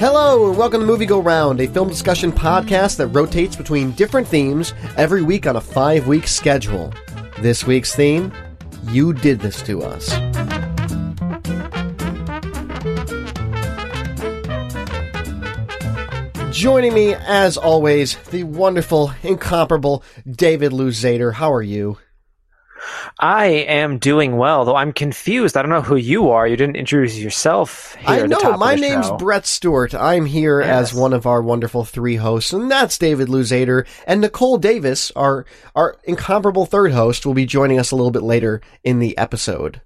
Hello, and welcome to Movie Go Round, a film discussion podcast that rotates between different themes every week on a five week schedule. This week's theme You Did This to Us. Joining me, as always, the wonderful, incomparable David Luzader. How are you? I am doing well, though I'm confused. I don't know who you are. You didn't introduce yourself. Here I know. My name's show. Brett Stewart. I'm here as one of our wonderful three hosts, and that's David Luzader. And Nicole Davis, our our incomparable third host, will be joining us a little bit later in the episode.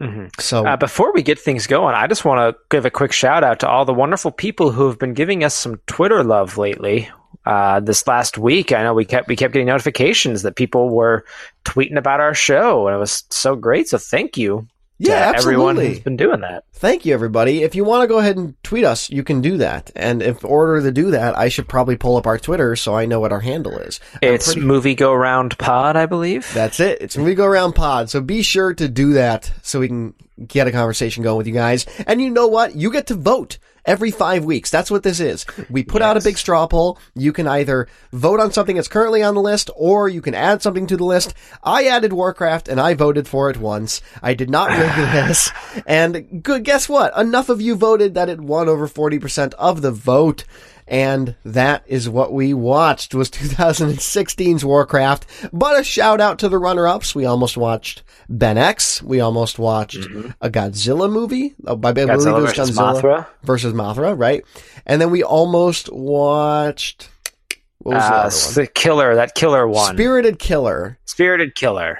Mhm. So Uh, before we get things going, I just want to give a quick shout out to all the wonderful people who have been giving us some Twitter love lately. Uh, this last week, I know we kept we kept getting notifications that people were tweeting about our show, and it was so great. So thank you, to yeah, everyone who's been doing that. Thank you, everybody. If you want to go ahead and tweet us, you can do that. And in order to do that, I should probably pull up our Twitter so I know what our handle is. I'm It's pretty- Movie Go Round Pod, I believe. That's it. It's Movie Go Around Pod. So be sure to do that so we can get a conversation going with you guys. And you know what? You get to vote every five weeks. That's what this is. We put out a big straw poll. You can either vote on something that's currently on the list or you can add something to the list. I added Warcraft and I voted for it once. I did not rig this. And good, guess what? Enough of you voted that it won over 40% of the vote. And that is what we watched was 2016's Warcraft. But a shout out to the runner-ups. We almost watched Ben X. We almost watched a Godzilla movie. Oh, by I believe it Mm-hmm. Godzilla versus Godzilla Mothra. versus Mothra, right? And then we almost watched what was the Uh, the killer, that killer one, Spirited Killer. Spirited Killer.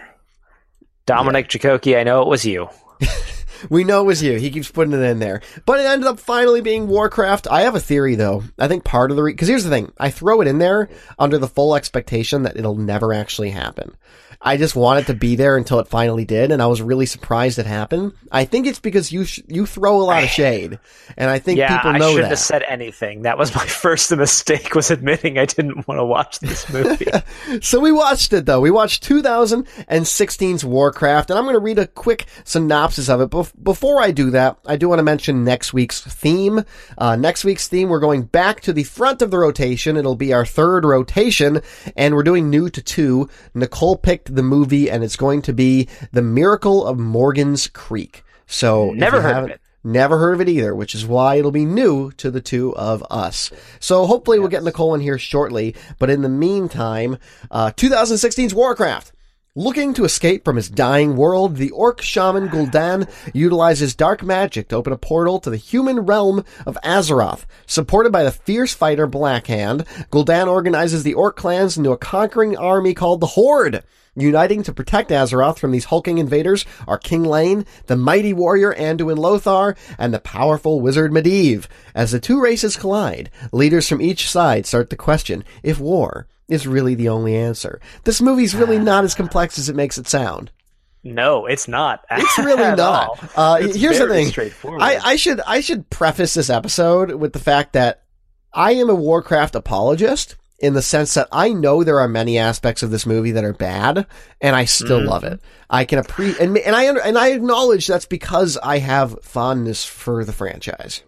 Dominic Jacoki, I know it was you. We know it was you. He keeps putting it in there. But it ended up finally being Warcraft. I have a theory though. I think part of the re- cuz here's the thing. I throw it in there under the full expectation that it'll never actually happen. I just wanted to be there until it finally did and I was really surprised it happened. I think it's because you sh- you throw a lot of shade and I think yeah, people I know shouldn't that. have said anything. That was my first mistake. Was admitting I didn't want to watch this movie. So we watched it though. We watched 2016's Warcraft, and I'm going to read a quick synopsis of it. Bef- before I do that, I do want to mention next week's theme. Uh, next week's theme, we're going back to the front of the rotation. It'll be our third rotation, and we're doing new to two. Nicole picked the movie, and it's going to be The Miracle of Morgan's Creek. So Never heard of it. Never heard of it either, which is why it'll be new to the two of us. So hopefully we'll get Nicole in here shortly. But in the meantime, uh, 2016's Warcraft. Looking to escape from his dying world, the orc shaman Gul'dan utilizes dark magic to open a portal to the human realm of Azeroth. Supported by the fierce fighter Blackhand, Gul'dan organizes the orc clans into a conquering army called the Horde. Uniting to protect Azeroth from these hulking invaders are King Llane, the mighty warrior Anduin Lothar, and the powerful wizard Medivh. As the two races collide, leaders from each side start to question if war is really the only answer. This movie's really not as complex as it makes it sound. no, it's not. It's really not. Uh, It's here's the thing. straightforward. I, I should I should preface this episode with the fact that I am a Warcraft apologist in the sense that I know there are many aspects of this movie that are bad, and I still Mm-hmm. love it. I can appreciate and and I under- and I acknowledge that's because I have fondness for the franchise.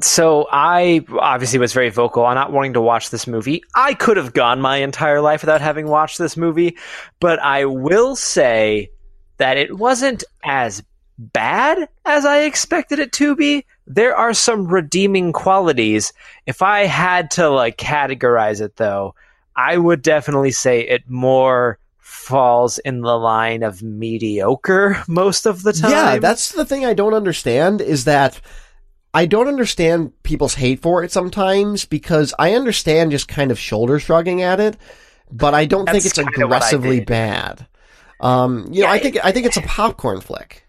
So I obviously was very vocal on not wanting to watch this movie. I could have gone my entire life without having watched this movie, but I will say that it wasn't as bad as I expected it to be. There are some redeeming qualities. If I had to like categorize it though, I would definitely say it more falls in the line of mediocre most of the time. Yeah, that's the thing I don't understand is that I don't understand people's hate for it sometimes because I understand just kind of shoulder shrugging at it, but I don't think it's kinda what I aggressively bad. Um, you know, I think I think it's a popcorn flick.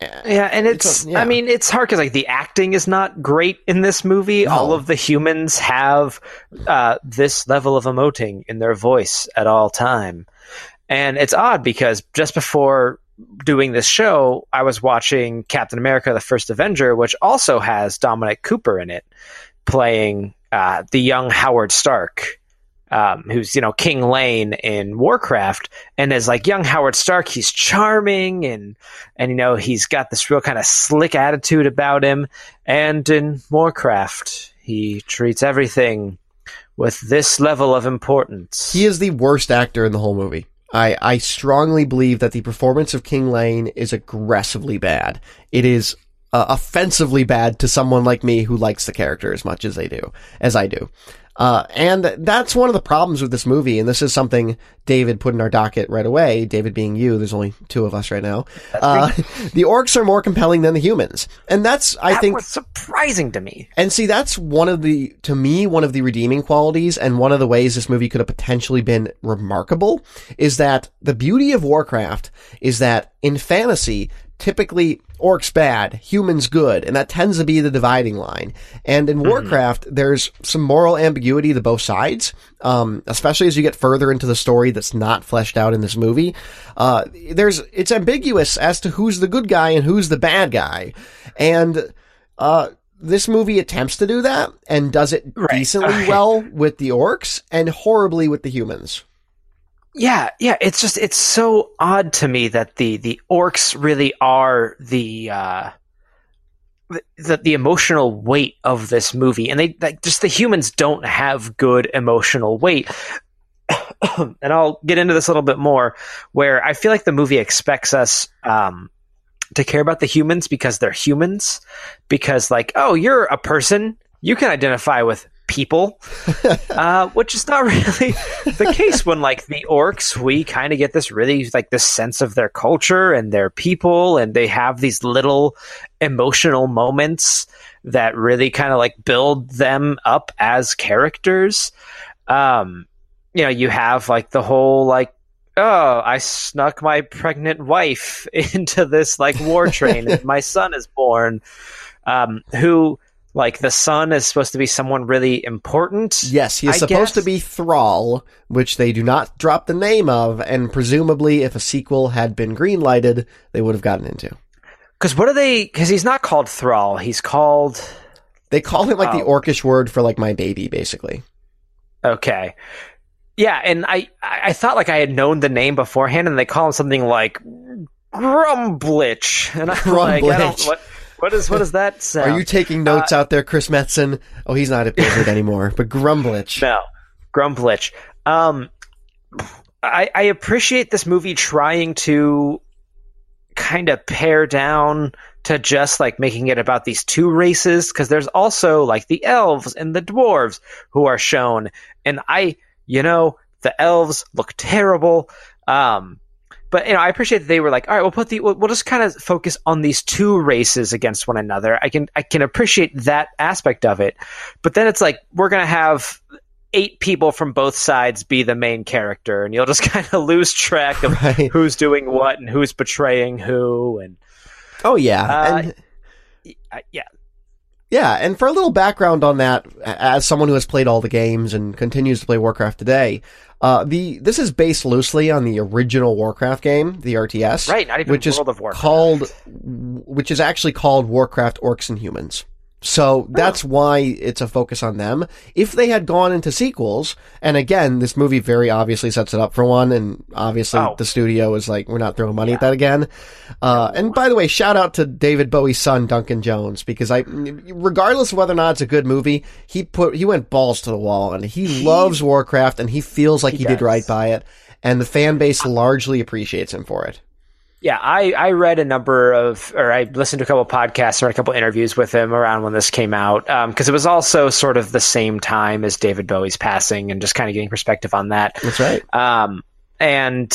Yeah, and it's, a- yeah. I mean, it's hard because like the acting is not great in this movie. No. All of the humans have uh, this level of emoting in their voice at all time, and it's odd because just before doing this show, I was watching Captain America: The First Avenger, which also has Dominic Cooper in it, playing uh, the young Howard Stark. Um, who's you know King Llane in Warcraft, and as like young Howard Stark, he's charming and and you know he's got this real kind of slick attitude about him. And in Warcraft, he treats everything with this level of importance. He is the worst actor in the whole movie. I, I strongly believe that the performance of King Llane is aggressively bad. It is uh, offensively bad to someone like me who likes the character as much as they do, as I do. Uh, and that's one of the problems with this movie, and this is something David put in our docket right away. David being you, there's only two of us right now. Uh, the orcs are more compelling than the humans, and that's I that think was surprising to me. and see, that's one of the, to me, one of the redeeming qualities and one of the ways this movie could have potentially been remarkable is that the beauty of Warcraft is that in fantasy, typically orcs bad, humans good, and that tends to be the dividing line. And in Warcraft, there's some moral ambiguity to both sides, um, especially as you get further into the story that's not fleshed out in this movie. Uh, there's, it's ambiguous as to who's the good guy and who's the bad guy. And, uh, this movie attempts to do that and does it Right. decently Alright. well with the orcs and horribly with the humans. Yeah, yeah, it's just it's so odd to me that the the orcs really are the uh the, the, emotional weight of this movie and they like just the humans don't have good emotional weight. and I'll get into this a little bit more where I feel like the movie expects us um to care about the humans because they're humans because like oh you're a person you can identify with people. Uh, which is not really the case when like the orcs we kind of get this really like this sense of their culture and their people and they have these little emotional moments that really kind of like build them up as characters. Um you know you have like the whole like oh i snuck my pregnant wife into this like war train and my son is born. Um who like the son is supposed to be someone really important Yes, he is I supposed to be Thrall, which they do not drop the name of, and presumably if a sequel had been greenlighted, they would have gotten into. Because what are they? Because he's not called Thrall. He's called. They call him like the Oh. orcish word for like my baby, basically. Okay. Yeah, and I I thought like I had known the name beforehand, and they call him something like Grumblich, and I'm like, I don't, what what is what does that sound? Are you taking notes out there, Chris Metzen? Oh, he's not at Blizzard anymore, but Grumblich. No, Grumblich. Um, I, I appreciate this movie trying to kind of pare down to just like making it about these two races because there's also like the elves and the dwarves who are shown, and I, you know, the elves look terrible. Um, but you know, I appreciate that they were like, all right, we'll put the we'll, we'll just kind of focus on these two races against one another. I can I can appreciate that aspect of it, but then it's like we're gonna have eight people from both sides be the main character, and you'll just kind of lose track of Right. who's doing what and who's betraying who, and Oh yeah, Uh, and yeah, yeah, and for a little background on that, as someone who has played all the games and continues to play Warcraft today, uh, the this is based loosely on the original Warcraft game, the RTS, right. Not even which is World of Warcraft. called, which is actually called Warcraft Orcs and Humans. So that's why it's a focus on them. If they had gone into sequels, and again, this movie very obviously sets it up for one, and obviously Oh. the studio is like, we're not throwing money at that again. Uh, and by the way, shout out to David Bowie's son, Duncan Jones, because I, regardless of whether or not it's a good movie, he put, he went balls to the wall, and he loves Warcraft, and he feels like he, He did right by it, and the fan base largely appreciates him for it. Yeah, I, I read a number of, or I listened to a couple of podcasts or a couple interviews with him around when this came out, because it was also sort of the same time as David Bowie's passing, and just kind of getting perspective on that. That's right. Um, and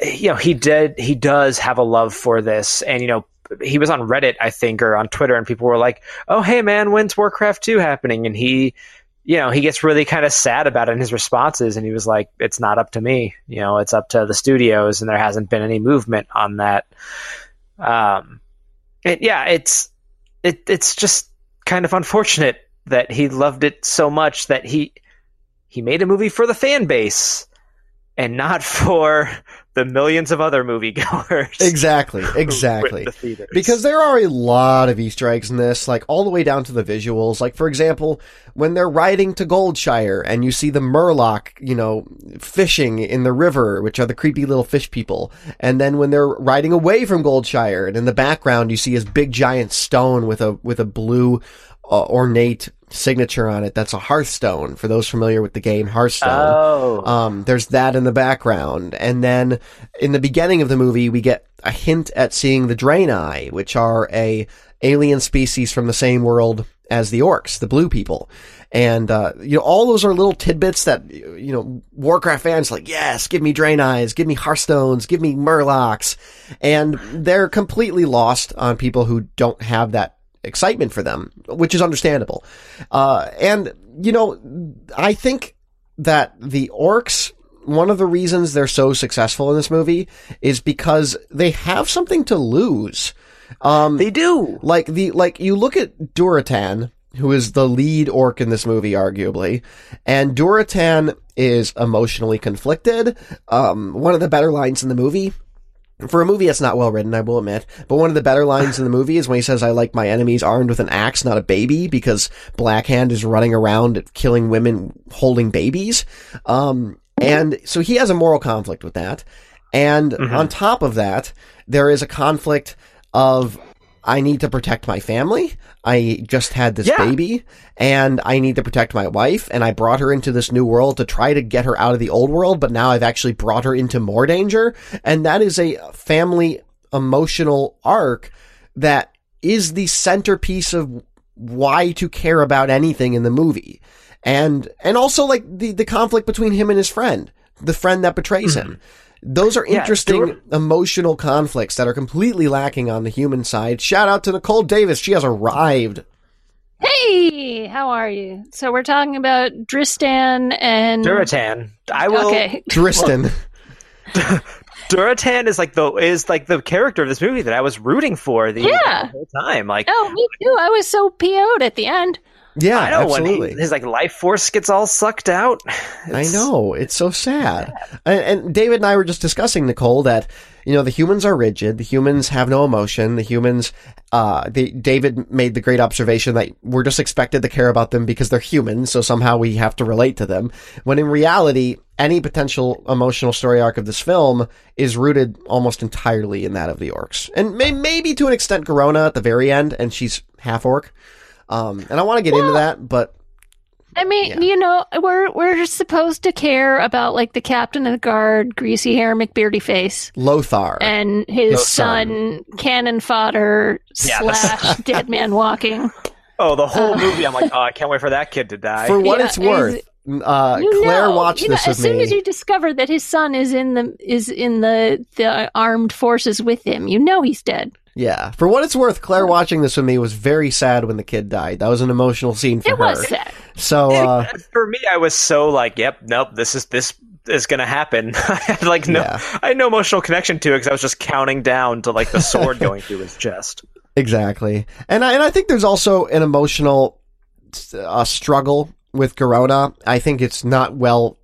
you know, he did, he does have a love for this, and you know, he was on Reddit, I think, or on Twitter, and people were like, "Oh, hey man, when's Warcraft two happening?" And he, you know, he gets really kind of sad about it in his responses, and he was like, "It's not up to me, you know, it's up to the studios, and there hasn't been any movement on that." Um, it, yeah, it's it, it's just kind of unfortunate that he loved it so much that he he made a movie for the fan base and not for the millions of other moviegoers. Exactly, exactly. theaters. Because there are a lot of Easter eggs in this, like all the way down to the visuals. Like, for example, when they're riding to Goldshire and you see the Murloc, you know, fishing in the river, which are the creepy little fish people. And then when they're riding away from Goldshire and in the background you see his big giant stone with a, with a blue, uh, ornate signature on it. That's a Hearthstone for those familiar with the game Hearthstone. oh, Um, there's that in the background. And then in the beginning of the movie, we get a hint at seeing the Draenei, which are a alien species from the same world as the orcs, the blue people. And, uh, you know, all those are little tidbits that, you know, Warcraft fans like, yes, give me Draenei's, give me Hearthstones, give me Murlocs. And they're completely lost on people who don't have that excitement for them, which is understandable. Uh, and, you know, I think that the orcs, one of the reasons they're so successful in this movie is because they have something to lose. Um, they do. like the, like you look at Durotan, who is the lead orc in this movie, arguably, and Durotan is emotionally conflicted. Um, one of the better lines in the movie for a movie that's not well written, I will admit, but one of the better lines in the movie is when he says, I like my enemies armed with an axe, not a baby, because Blackhand is running around killing women holding babies. Um, and so he has a moral conflict with that. And on top of that, there is a conflict of, I need to protect my family. I just had this Yeah. baby and I need to protect my wife and I brought her into this new world to try to get her out of the old world, but now I've actually brought her into more danger. And that is a family emotional arc that is the centerpiece of why to care about anything in the movie. And, and also like the, the conflict between him and his friend, the friend that betrays mm-hmm. him. Those are interesting Dur- emotional conflicts that are completely lacking on the human side. Shout out to Nicole Davis. She has arrived. Hey, how are you? So we're talking about Dristan and Durotan. I will. Okay, Dristan. Durotan is like the is like the character of this movie that I was rooting for the, Yeah. the whole time. Like oh, me too. I was so PO'd at the end. Yeah, I know when absolutely. he, his like life force gets all sucked out. I know. It's so sad. And, and David and I were just discussing, Nicole, that, you know, the humans are rigid. The humans have no emotion. The humans, uh, the, David made the great observation that we're just expected to care about them because they're humans. So somehow we have to relate to them. When in reality, any potential emotional story arc of this film is rooted almost entirely in that of the orcs. And may, maybe to an extent Garona at the very end, and she's half orc. Um, and I want to get into that, but I mean, Yeah. you know, we're we're supposed to care about like the captain of the guard, greasy hair, McBeardy face, Lothar. and his No, son, cannon fodder Yeah, slash dead man walking. Oh, the whole Uh. movie! I'm like, oh, I can't wait for that kid to die. For what Yeah, it's worth, uh, Claire know, watched you know, this with as soon me. as you discover that his son is in the is in the the armed forces with him, you know he's dead. Yeah. For what it's worth, Claire watching this with me was very sad when the kid died. That was an emotional scene for It her. was sad. So, uh, for me, I was so like, yep, nope, this is this is gonna happen. I had like no, Yeah. I had no emotional connection to it because I was just counting down to like the sword going through his chest. exactly. And I, and I think there's also an emotional uh, struggle with Garona. I think it's not well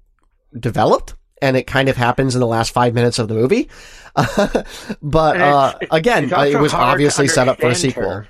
developed. And it kind of happens in the last five minutes of the movie. but, And uh, it's- again, it's it was obviously set up for a sequel. her.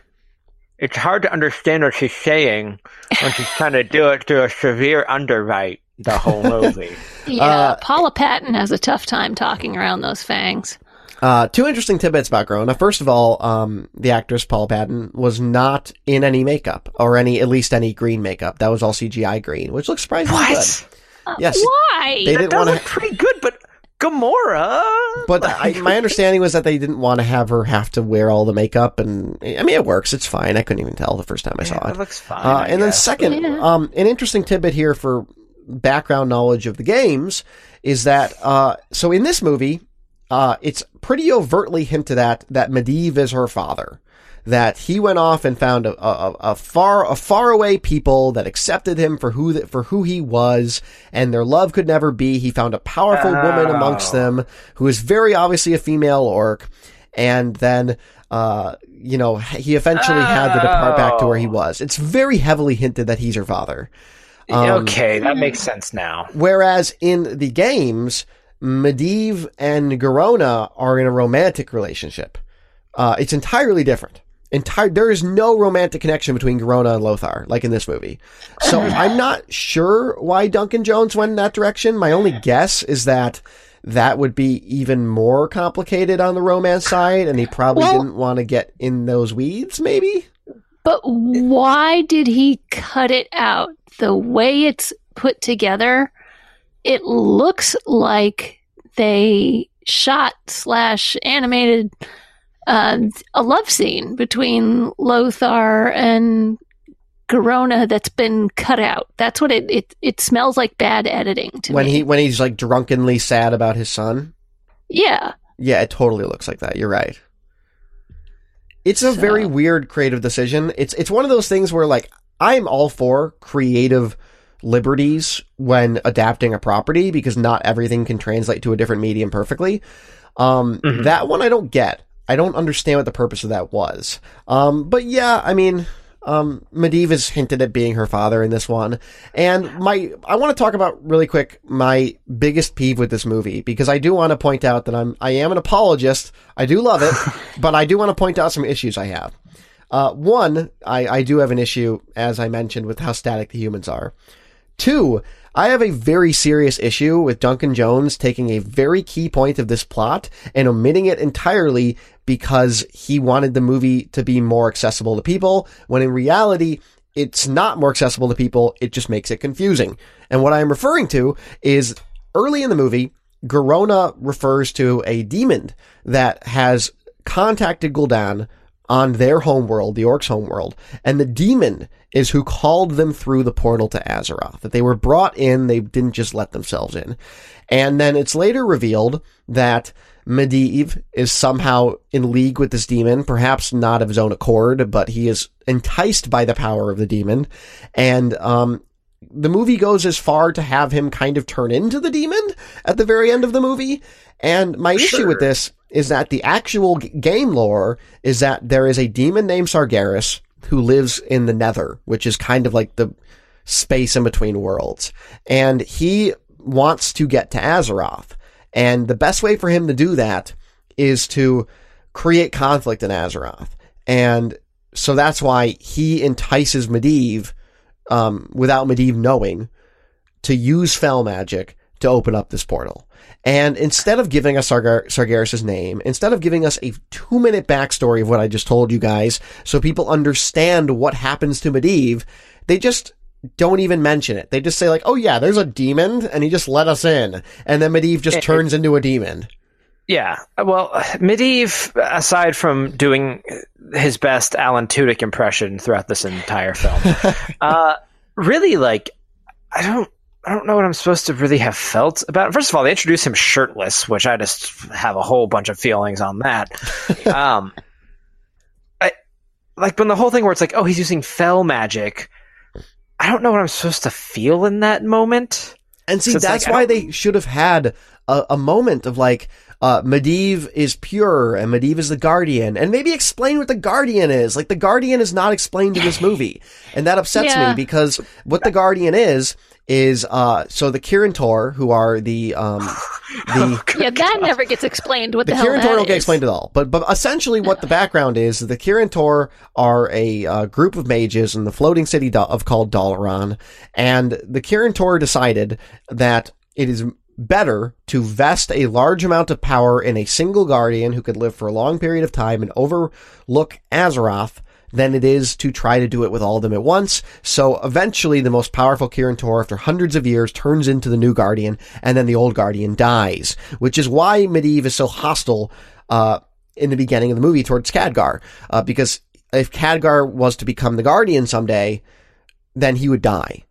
It's hard to understand what she's saying when she's trying to do it through a severe underbite the whole movie. Yeah, Uh, Paula Patton has a tough time talking around those fangs. Uh, two interesting tidbits about Garona. First of all, um, the actress Paul Patton was not in any makeup or any, at least any green makeup. That was all CGI green, which looks surprisingly good. what? Uh, Yes. Why? They That didn't does want look to, pretty good, but Gamora. but I, my understanding was that they didn't want to have her have to wear all the makeup, and I mean it works. It's fine. I couldn't even tell the first time I saw Yeah, it. it looks fine. Uh, I and then second, Yeah. um, an interesting tidbit here for background knowledge of the games is that, uh, so in this movie, uh, it's pretty overtly hinted at that Medivh is her father. That he went off and found a, a, a far, a far away people that accepted him for who, th- for who he was and their love could never be. He found a powerful woman amongst Oh. them who is very obviously a female orc. And then, uh, you know, he eventually had to depart back to where he Oh. was. It's very heavily hinted that he's her father. Um, okay, that makes sense now. Whereas in the games, Medivh and Garona are in a romantic relationship. Uh, it's entirely different. Entire, there is no romantic connection between Garona and Lothar, like in this movie. So I'm not sure why Duncan Jones went in that direction. My only guess is that that would be even more complicated on the romance side, and he probably Well- didn't want to get in those weeds, maybe? But why did he cut it out? The way it's put together, it looks like they shot slash animated uh, a love scene between Lothar and Garona that's been cut out. That's what it it, it smells like bad editing to When me. he, when he's like drunkenly sad about his son? yeah. Yeah, it totally looks like that. You're right. It's a So- very weird creative decision. It's it's one of those things where like I'm all for creative liberties when adapting a property because not everything can translate to a different medium perfectly. Um Mhm. that one I don't get. I don't understand what the purpose of that was. Um but yeah, I mean um, Medivh is hinted at being her father in this one. And my, I want to talk about really quick my biggest peeve with this movie because I do want to point out that I'm, I am an apologist. I do love it, but I do want to point out some issues I have. Uh, one, I, I do have an issue, as I mentioned, with how static the humans are. Two, I have a very serious issue with Duncan Jones taking a very key point of this plot and omitting it entirely because he wanted the movie to be more accessible to people, when in reality, it's not more accessible to people, it just makes it confusing. And what I'm referring to is early in the movie, Garona refers to a demon that has contacted Gul'dan on their homeworld, the orcs' homeworld, and the demon is who called them through the portal to Azeroth. That they were brought in, they didn't just let themselves in. And then it's later revealed that Medivh is somehow in league with this demon, perhaps not of his own accord, but he is enticed by the power of the demon. And, um, the movie goes as far to have him kind of turn into the demon at the very end of the movie. And my issue with this is that the actual g- game lore is that there is a demon named Sargeras who lives in the Nether, which is kind of like the space in between worlds. And he wants to get to Azeroth. And the best way for him to do that is to create conflict in Azeroth. And so that's why he entices Medivh, um, without Medivh knowing, to use fel magic to open up this portal. And instead of giving us Sargar- Sargeras' name, instead of giving us a two minute backstory of what I just told you guys, so people understand what happens to Medivh, they just don't even mention it. They just say like, oh yeah, there's a demon, and he just let us in. And then Medivh just It- turns into a demon. Yeah. Well, Medivh, aside from doing his best Alan Tudyk impression throughout this entire film, uh, really like I don't I don't know what I'm supposed to really have felt about. It. First of all, they introduce him shirtless, which I just have a whole bunch of feelings on that. um, I like when the whole thing where it's like, oh, he's using fel magic. I don't know what I'm supposed to feel in that moment. And see, So that's like, why they should have had a, a moment of like, uh, Medivh is pure and Medivh is the guardian and maybe explain what the guardian is. Like the guardian is not explained in this movie. And that upsets Yeah. me because what the guardian is, is, uh, so the Kirin Tor, who are the, um, the, Yeah, that never gets explained. What the the, hell Kirin Tor don't get explained at all. But but essentially, what the background is, the Kirin Tor are a uh, group of mages in the floating city of called Dalaran, and the Kirin Tor decided that it is better to vest a large amount of power in a single guardian who could live for a long period of time and overlook Azeroth than it is to try to do it with all of them at once. So eventually the most powerful Kirin Tor after hundreds of years turns into the new Guardian and then the old Guardian dies, which is why Medivh is so hostile, uh, in the beginning of the movie towards Khadgar, uh, because if Khadgar was to become the Guardian someday, then he would die.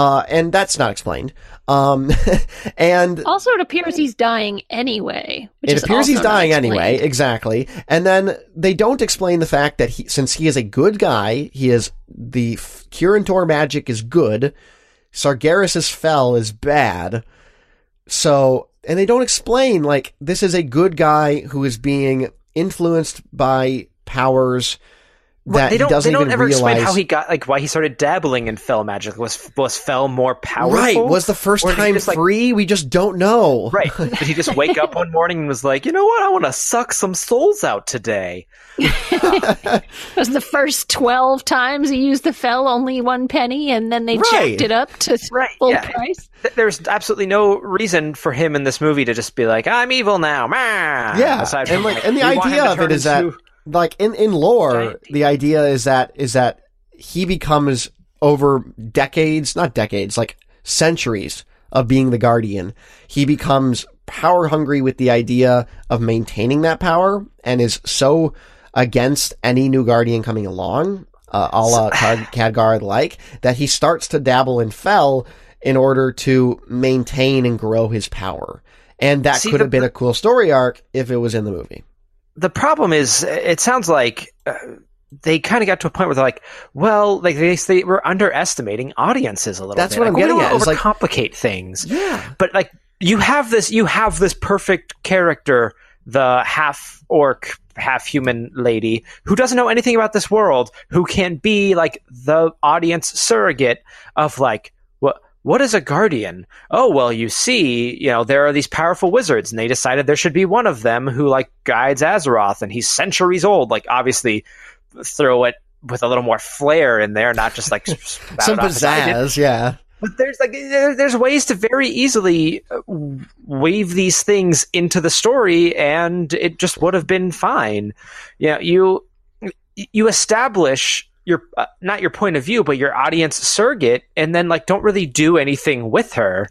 Uh, and that's not explained. Um, and Also, it appears he's dying anyway. It appears he's dying anyway, exactly. And then they don't explain the fact that he, since he is a good guy, he is the Kirin magic is good. Sargeras' fel is bad. So, and they don't explain like this is a good guy who is being influenced by powers that they don't. he doesn't they don't even ever realize. explain how he got like why he started dabbling in fel magic. Was was fel more powerful? right was the first Or time just, like- free? we just don't know. Right. Did he just wake up one morning and was like, you know what? I want to suck some souls out today. It was the first 12 times he used the fel only one penny and then they Right. jacked it up to Right, full yeah. price. There's absolutely no reason for him in this movie to just be like, I'm evil now. Mah. Yeah, Aside and like, and the we want him idea of it is that, into- like in in lore, the idea is that is that he becomes over decades, not decades, like centuries of being the guardian. He becomes power hungry with the idea of maintaining that power, and is so against any new guardian coming along, uh, a la Khadgar like, that he starts to dabble in Fel in order to maintain and grow his power. And that See, could have been a cool story arc if it was in the movie. The problem is, it sounds like uh, they kind of got to a point where they're like, well, like they, they were underestimating audiences a little That's bit. what I'm Like, we getting don't at, is, like- overcomplicate things. Yeah. but like you have this you have this perfect character the half orc half human lady who doesn't know anything about this world who can be like the audience surrogate of like what is a guardian oh well you see you know there are these powerful wizards and they decided there should be one of them who like guides azeroth and he's centuries old like obviously throw it with a little more flair in there not just like Some pizzazz, yeah. But there's like there's ways to very easily uh, weave these things into the story, and it just would have been fine. You know, you you establish your uh, not your point of view, but your audience surrogate, and then like don't really do anything with her.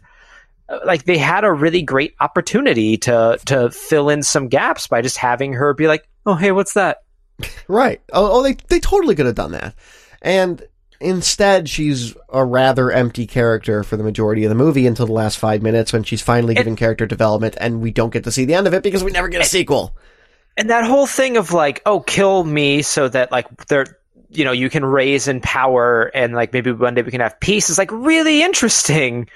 Uh, Like they had a really great opportunity to to fill in some gaps by just having her be like, "Oh, hey, what's that?" Right. Oh, oh, they they totally could have done that. And instead, she's a rather empty character for the majority of the movie until the last five minutes when she's finally given character development, and we don't get to see the end of it because we never get a sequel. and that whole thing of like oh kill me so that like there you know you can raise in power and like maybe one day we can have peace is like really interesting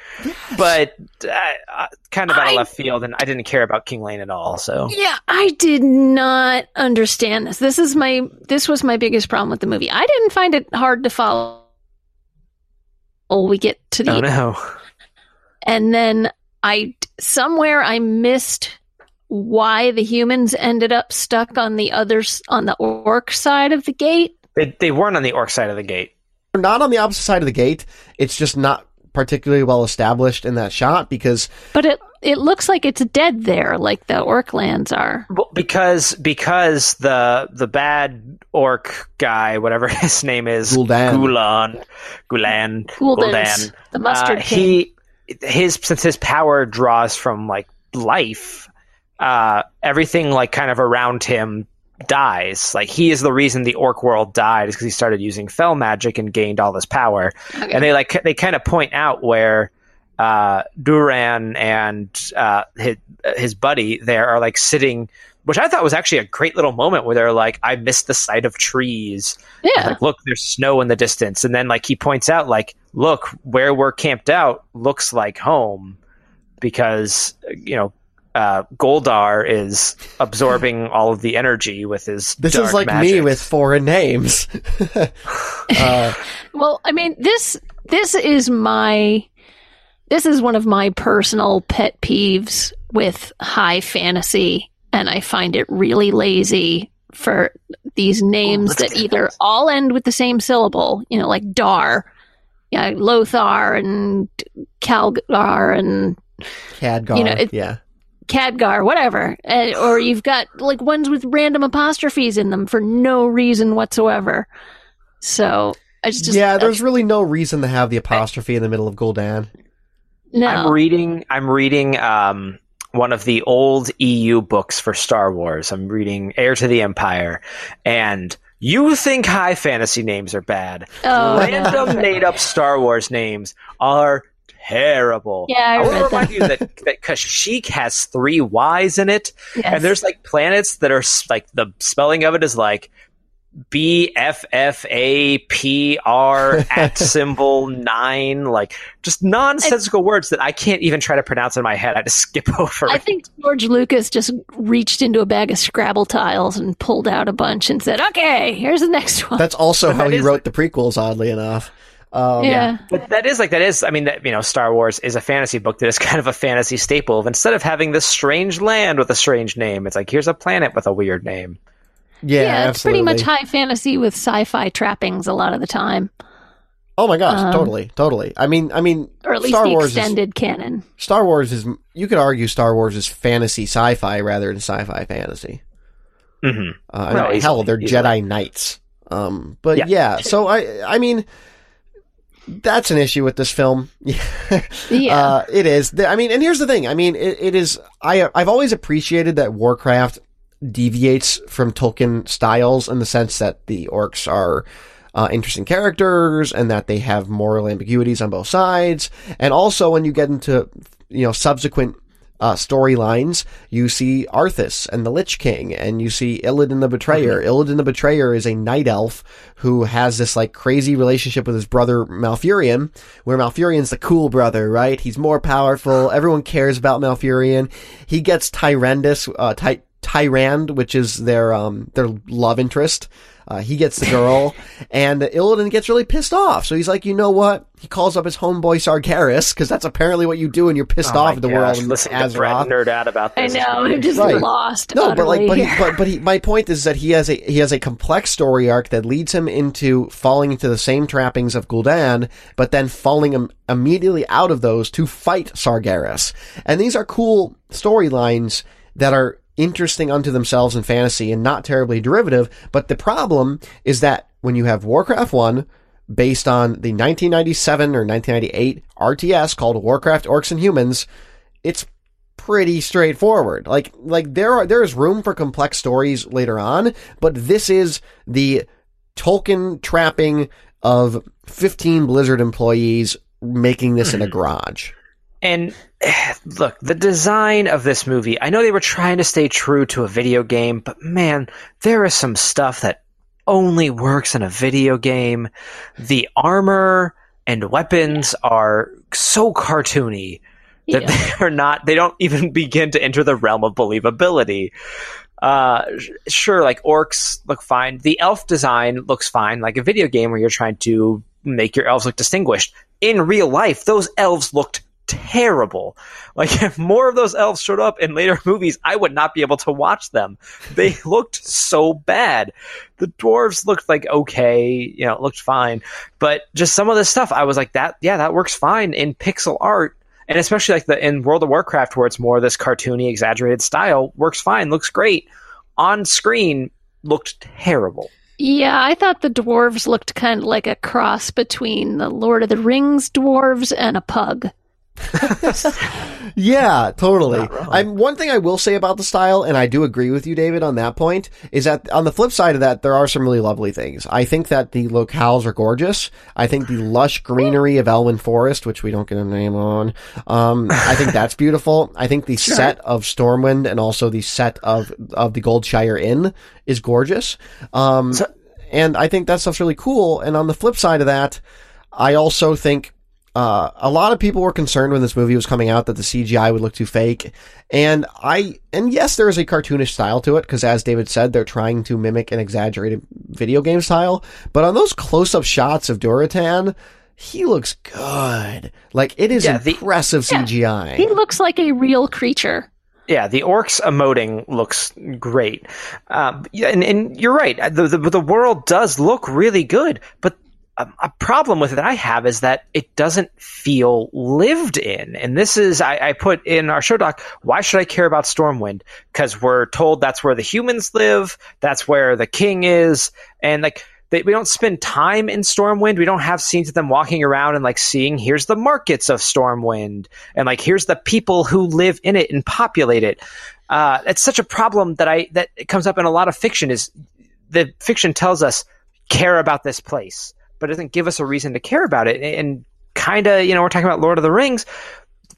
but uh, uh, kind of out I- of left field and i didn't care about king llane at all so Yeah, I did not understand this. This is my this was my biggest problem with the movie. I didn't find it hard to follow. Oh, we get to the oh no and then I somewhere I missed why the humans ended up stuck on the others on the orc side of the gate. They, they weren't on the orc side of the gate We're not on the opposite side of the gate. It's just not particularly well established in that shot because But it it looks like it's dead there, like the orc lands are. well, because because the the bad orc guy whatever his name is Gul'dan. Gulan Gulan Gul'dan's Gul'dan the mustard uh, king. he his since his power draws from like life uh everything like kind of around him dies like he is the reason the orc world died is because he started using fel magic and gained all this power Okay. and they like they kind of point out where uh duran and uh his, his buddy there are like sitting which i thought was actually a great little moment where they're like i missed the sight of trees yeah. like look there's snow in the distance and then like he points out like look where we're camped out looks like home because you know uh, Goldar is absorbing all of the energy with his. this dark is like me with foreign names. uh, Well, I mean, this this is my this is one of my personal pet peeves with high fantasy, and I find it really lazy for these names let's that either those. all end with the same syllable, you know, like Dar, yeah, Lothar and Calgar and Khadgar, You know, it- yeah. Khadgar, whatever, and, or you've got like ones with random apostrophes in them for no reason whatsoever. So I just, just yeah, there's really no reason to have the apostrophe in the middle of Gul'dan. no. I'm reading. I'm reading um, one of the old EU books for Star Wars. I'm reading Heir to the Empire, and you think high fantasy names are bad? Oh, Random no. made up Star Wars names are terrible. Yeah, I I, want to remind you that that Kashyyyk has three Y's in it, Yes. and there's like planets that are like the spelling of it is like B F F A P R at symbol nine, like just nonsensical words that I can't even try to pronounce in my head. I just skip over. I it. think George Lucas just reached into a bag of Scrabble tiles and pulled out a bunch and said, "Okay, here's the next one." That's also But how that he is wrote the prequels. Oddly enough. Um, yeah. But that is like that is. I mean, that you know, Star Wars is a fantasy book that is kind of a fantasy staple. Of instead of having this strange land with a strange name, it's like here's a planet with a weird name. Yeah, Yeah, it's pretty much high fantasy with sci-fi trappings a lot of the time, Oh my gosh, Um, totally, totally. I mean, I mean, or at least Star the Wars is extended canon. Star Wars is. You could argue Star Wars is fantasy sci-fi rather than sci-fi fantasy. Mm-hmm. Uh, I Well, mean, hell, they're easily. Jedi Knights. Um, but yeah. Yeah. so I, I mean, that's an issue with this film. Yeah. Uh, it is. I mean, and here's the thing. I mean, it, it is. I I've always appreciated that Warcraft deviates from Tolkien styles in the sense that the orcs are uh, interesting characters and that they have moral ambiguities on both sides. And also, when you get into you know subsequent uh, storylines, you see Arthas and the Lich King, and you see Illidan the Betrayer. Illidan the Betrayer is a night elf who has this like crazy relationship with his brother Malfurion, where Malfurion's the cool brother, right? He's more powerful. Everyone cares about Malfurion. He gets Tyrandus, uh, Ty- Tyrande, which is their um their love interest. Uh, he gets the girl, and Illidan gets really pissed off. So he's like, you know what? He calls up his homeboy Sargeras, because that's apparently what you do when you're pissed off at the world in Oh Listen to Brett nerd out about this. I know. I'm just Right. lost. No, but like, but he, but but he, my point is that he has a he has a complex story arc that leads him into falling into the same trappings of Gul'dan, but then falling im- immediately out of those to fight Sargeras. And these are cool storylines that are interesting unto themselves in fantasy and not terribly derivative. But the problem is that when you have Warcraft One. Based on the 1997 or 1998 RTS called Warcraft Orcs and Humans, it's pretty straightforward. Like like there are there is room for complex stories later on, but this is the Tolkien trapping of 15 Blizzard employees making this in a garage. And look, the design of this movie, I know they were trying to stay true to a video game, but man, there is some stuff that only works in a video game. The armor and weapons are so cartoony that Yeah. they are not, they don't even begin to enter the realm of believability. Uh, sure, like orcs look fine. The elf design looks fine, like a video game where you're trying to make your elves look distinguished. In real life, those elves looked terrible. Like if more of those elves showed up in later movies, I would not be able to watch them. They looked so bad. The dwarves looked like okay, you know, looked fine, but just some of the stuff I was like that, yeah, that works fine in pixel art. And especially like the in World of Warcraft where it's more this cartoony exaggerated style works fine, looks great. On screen looked terrible. Yeah, I thought the dwarves looked kind of like a cross between the Lord of the Rings dwarves and a pug. Yeah, totally. I'm one thing I will say about the style, and I do agree with you, David, on that point, is that on the flip side of that, there are some really lovely things. I think that the locales are gorgeous. I think the lush greenery of Elwynn Forest, which we don't get a name on, um, I think that's beautiful. I think the set of Stormwind and also the set of of the Goldshire Inn is gorgeous. Um, So- and I think that stuff's really cool. And on the flip side of that, I also think uh, a lot of people were concerned when this movie was coming out that the CGI would look too fake. And I, and yes, there is a cartoonish style to it because as David said, they're trying to mimic an exaggerated video game style. But on those close up shots of Durotan, he looks good. Like it is Yeah, the- impressive Yeah. CGI. He looks like a real creature. Yeah, the orcs emoting looks great. Um, yeah, and, and you're right. The, the, the world does look really good, but a, problem with it that I have is that it doesn't feel lived in. And this is, I, I put in our show doc, why should I care about Stormwind? Because we're told that's where the humans live, that's where the king is, and like, we don't spend time in Stormwind. We don't have scenes of them walking around and like seeing here's the markets of Stormwind and like here's the people who live in it and populate it. Uh, it's such a problem that I that it comes up in a lot of fiction. Is the fiction tells us care about this place, but it doesn't give us a reason to care about it. And kind of, you know, we're talking about Lord of the Rings.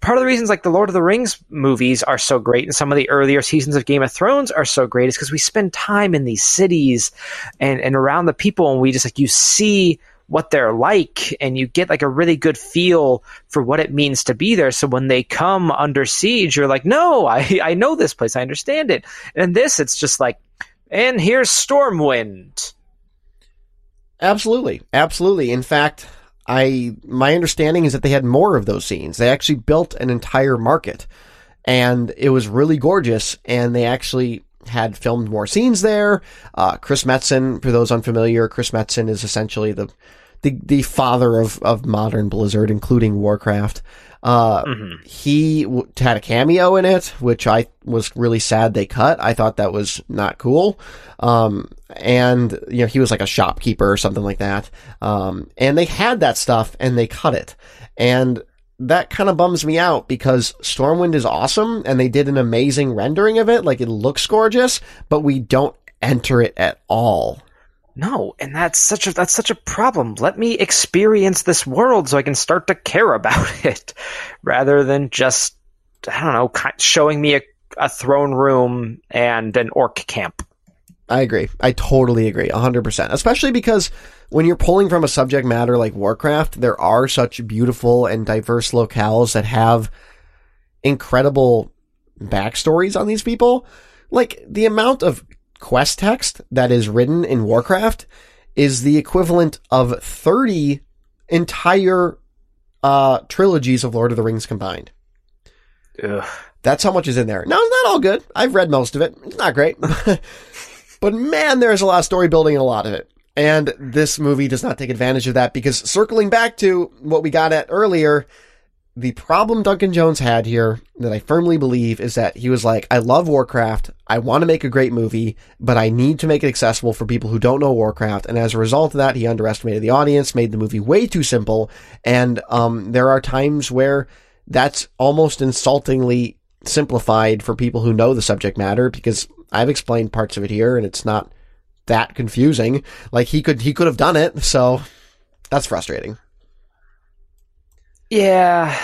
part of the reasons like the Lord of the Rings movies are so great and some of the earlier seasons of Game of Thrones are so great is because we spend time in these cities and, and around the people and we just like you see what they're like and you get like a really good feel for what it means to be there. So when they come under siege, you're like, no, I, I know this place. I understand it. And this, it's just like, and here's Stormwind. Absolutely. Absolutely. In fact, I my understanding is that they had more of those scenes. They actually built an entire market and it was really gorgeous and they actually had filmed more scenes there. Uh, Chris Metzen, for those unfamiliar, Chris Metzen is essentially the the, the father of, of modern Blizzard, including Warcraft. Uh, mm-hmm. he w- had a cameo in it, which I was really sad they cut. I thought that was not cool. Um, and, you know, he was like a shopkeeper or something like that. Um, and they had that stuff and they cut it. And that kind of bums me out because Stormwind is awesome and they did an amazing rendering of it. Like it looks gorgeous, but we don't enter it at all. No, and that's such a that's such a problem. Let me experience this world so I can start to care about it, rather than just I don't know, showing me a, a throne room and an orc camp. I agree. I totally agree. 100%. Especially because when you're pulling from a subject matter like Warcraft, there are such beautiful and diverse locales that have incredible backstories on these people. Like the amount of quest text that is written in Warcraft is the equivalent of 30 entire uh, trilogies of Lord of the Rings combined. Ugh. That's how much is in there. Now, it's not all good. I've read most of it. It's not great. but man, there's a lot of story building in a lot of it. And this movie does not take advantage of that because circling back to what we got at earlier, the problem Duncan Jones had here that I firmly believe is that he was like, I love Warcraft. I want to make a great movie, but I need to make it accessible for people who don't know Warcraft. And as a result of that, he underestimated the audience, made the movie way too simple. And, um, there are times where that's almost insultingly simplified for people who know the subject matter because I've explained parts of it here and it's not that confusing. Like he could, he could have done it. So that's frustrating. Yeah,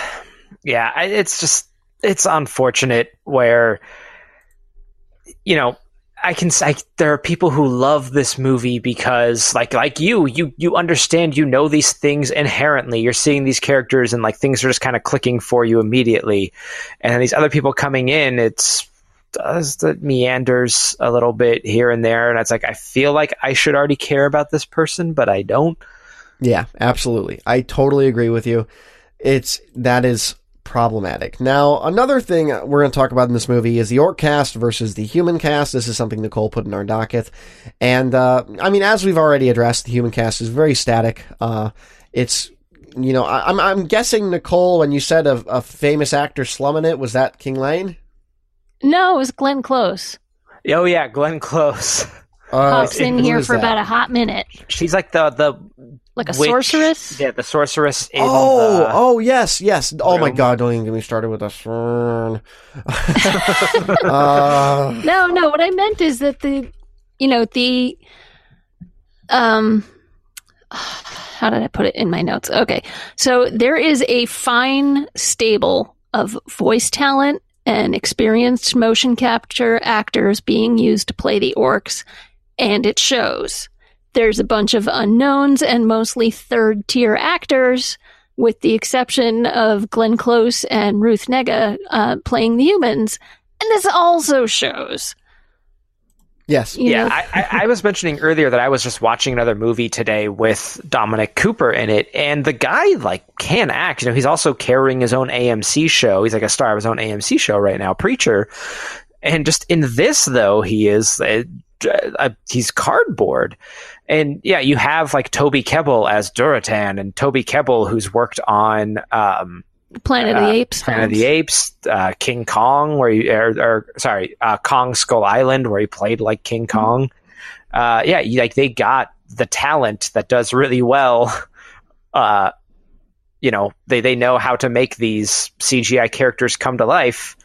yeah. It's just it's unfortunate where you know I can say there are people who love this movie because like like you you you understand you know these things inherently. You're seeing these characters and like things are just kind of clicking for you immediately. And these other people coming in it's does the meanders a little bit here and there and it's like I feel like I should already care about this person but I don't. Yeah absolutely. I totally agree with you it's that is problematic. Now, another thing we're going to talk about in this movie is the orc cast versus the human cast. This is something Nicole put in our docket, and uh, I mean, as we've already addressed, the human cast is very static. Uh, it's you know, I, am I'm, I'm guessing Nicole when you said a, a famous actor slumming it was that King Llane. No, it was Glenn Close. Oh yeah, Glenn Close. Uh, Pops in here for that? about a hot minute. She's like the the like a witch. sorceress. Yeah, the sorceress. oh, the oh yes, yes. Room. Oh my god! Don't even get me started with a fern. uh, no, no. What I meant is that the, you know, the, um, how did I put it in my notes? Okay, so there is a fine stable of voice talent and experienced motion capture actors being used to play the orcs and it shows. There's a bunch of unknowns and mostly third tier actors, with the exception of Glenn Close and Ruth Negga uh, playing the humans. And this also shows. Yes. You yeah, I, I, was mentioning earlier that I was just watching another movie today with Dominic Cooper in it, and the guy like can act. You know, he's also carrying his own AMC show. He's like a star of his own AMC show right now, Preacher. And just in this, though, he is uh, uh, he's cardboard. And yeah, you have like Toby Kebbell as Durotan, and Toby Kebbell who's worked on um, Planet of the uh, Apes, Planet of the Apes, uh, King Kong, where you or, or sorry, uh, Kong Skull Island, where he played like King mm-hmm. Kong. Uh, yeah, you, like they got the talent that does really well. Uh, you know, they they know how to make these CGI characters come to life,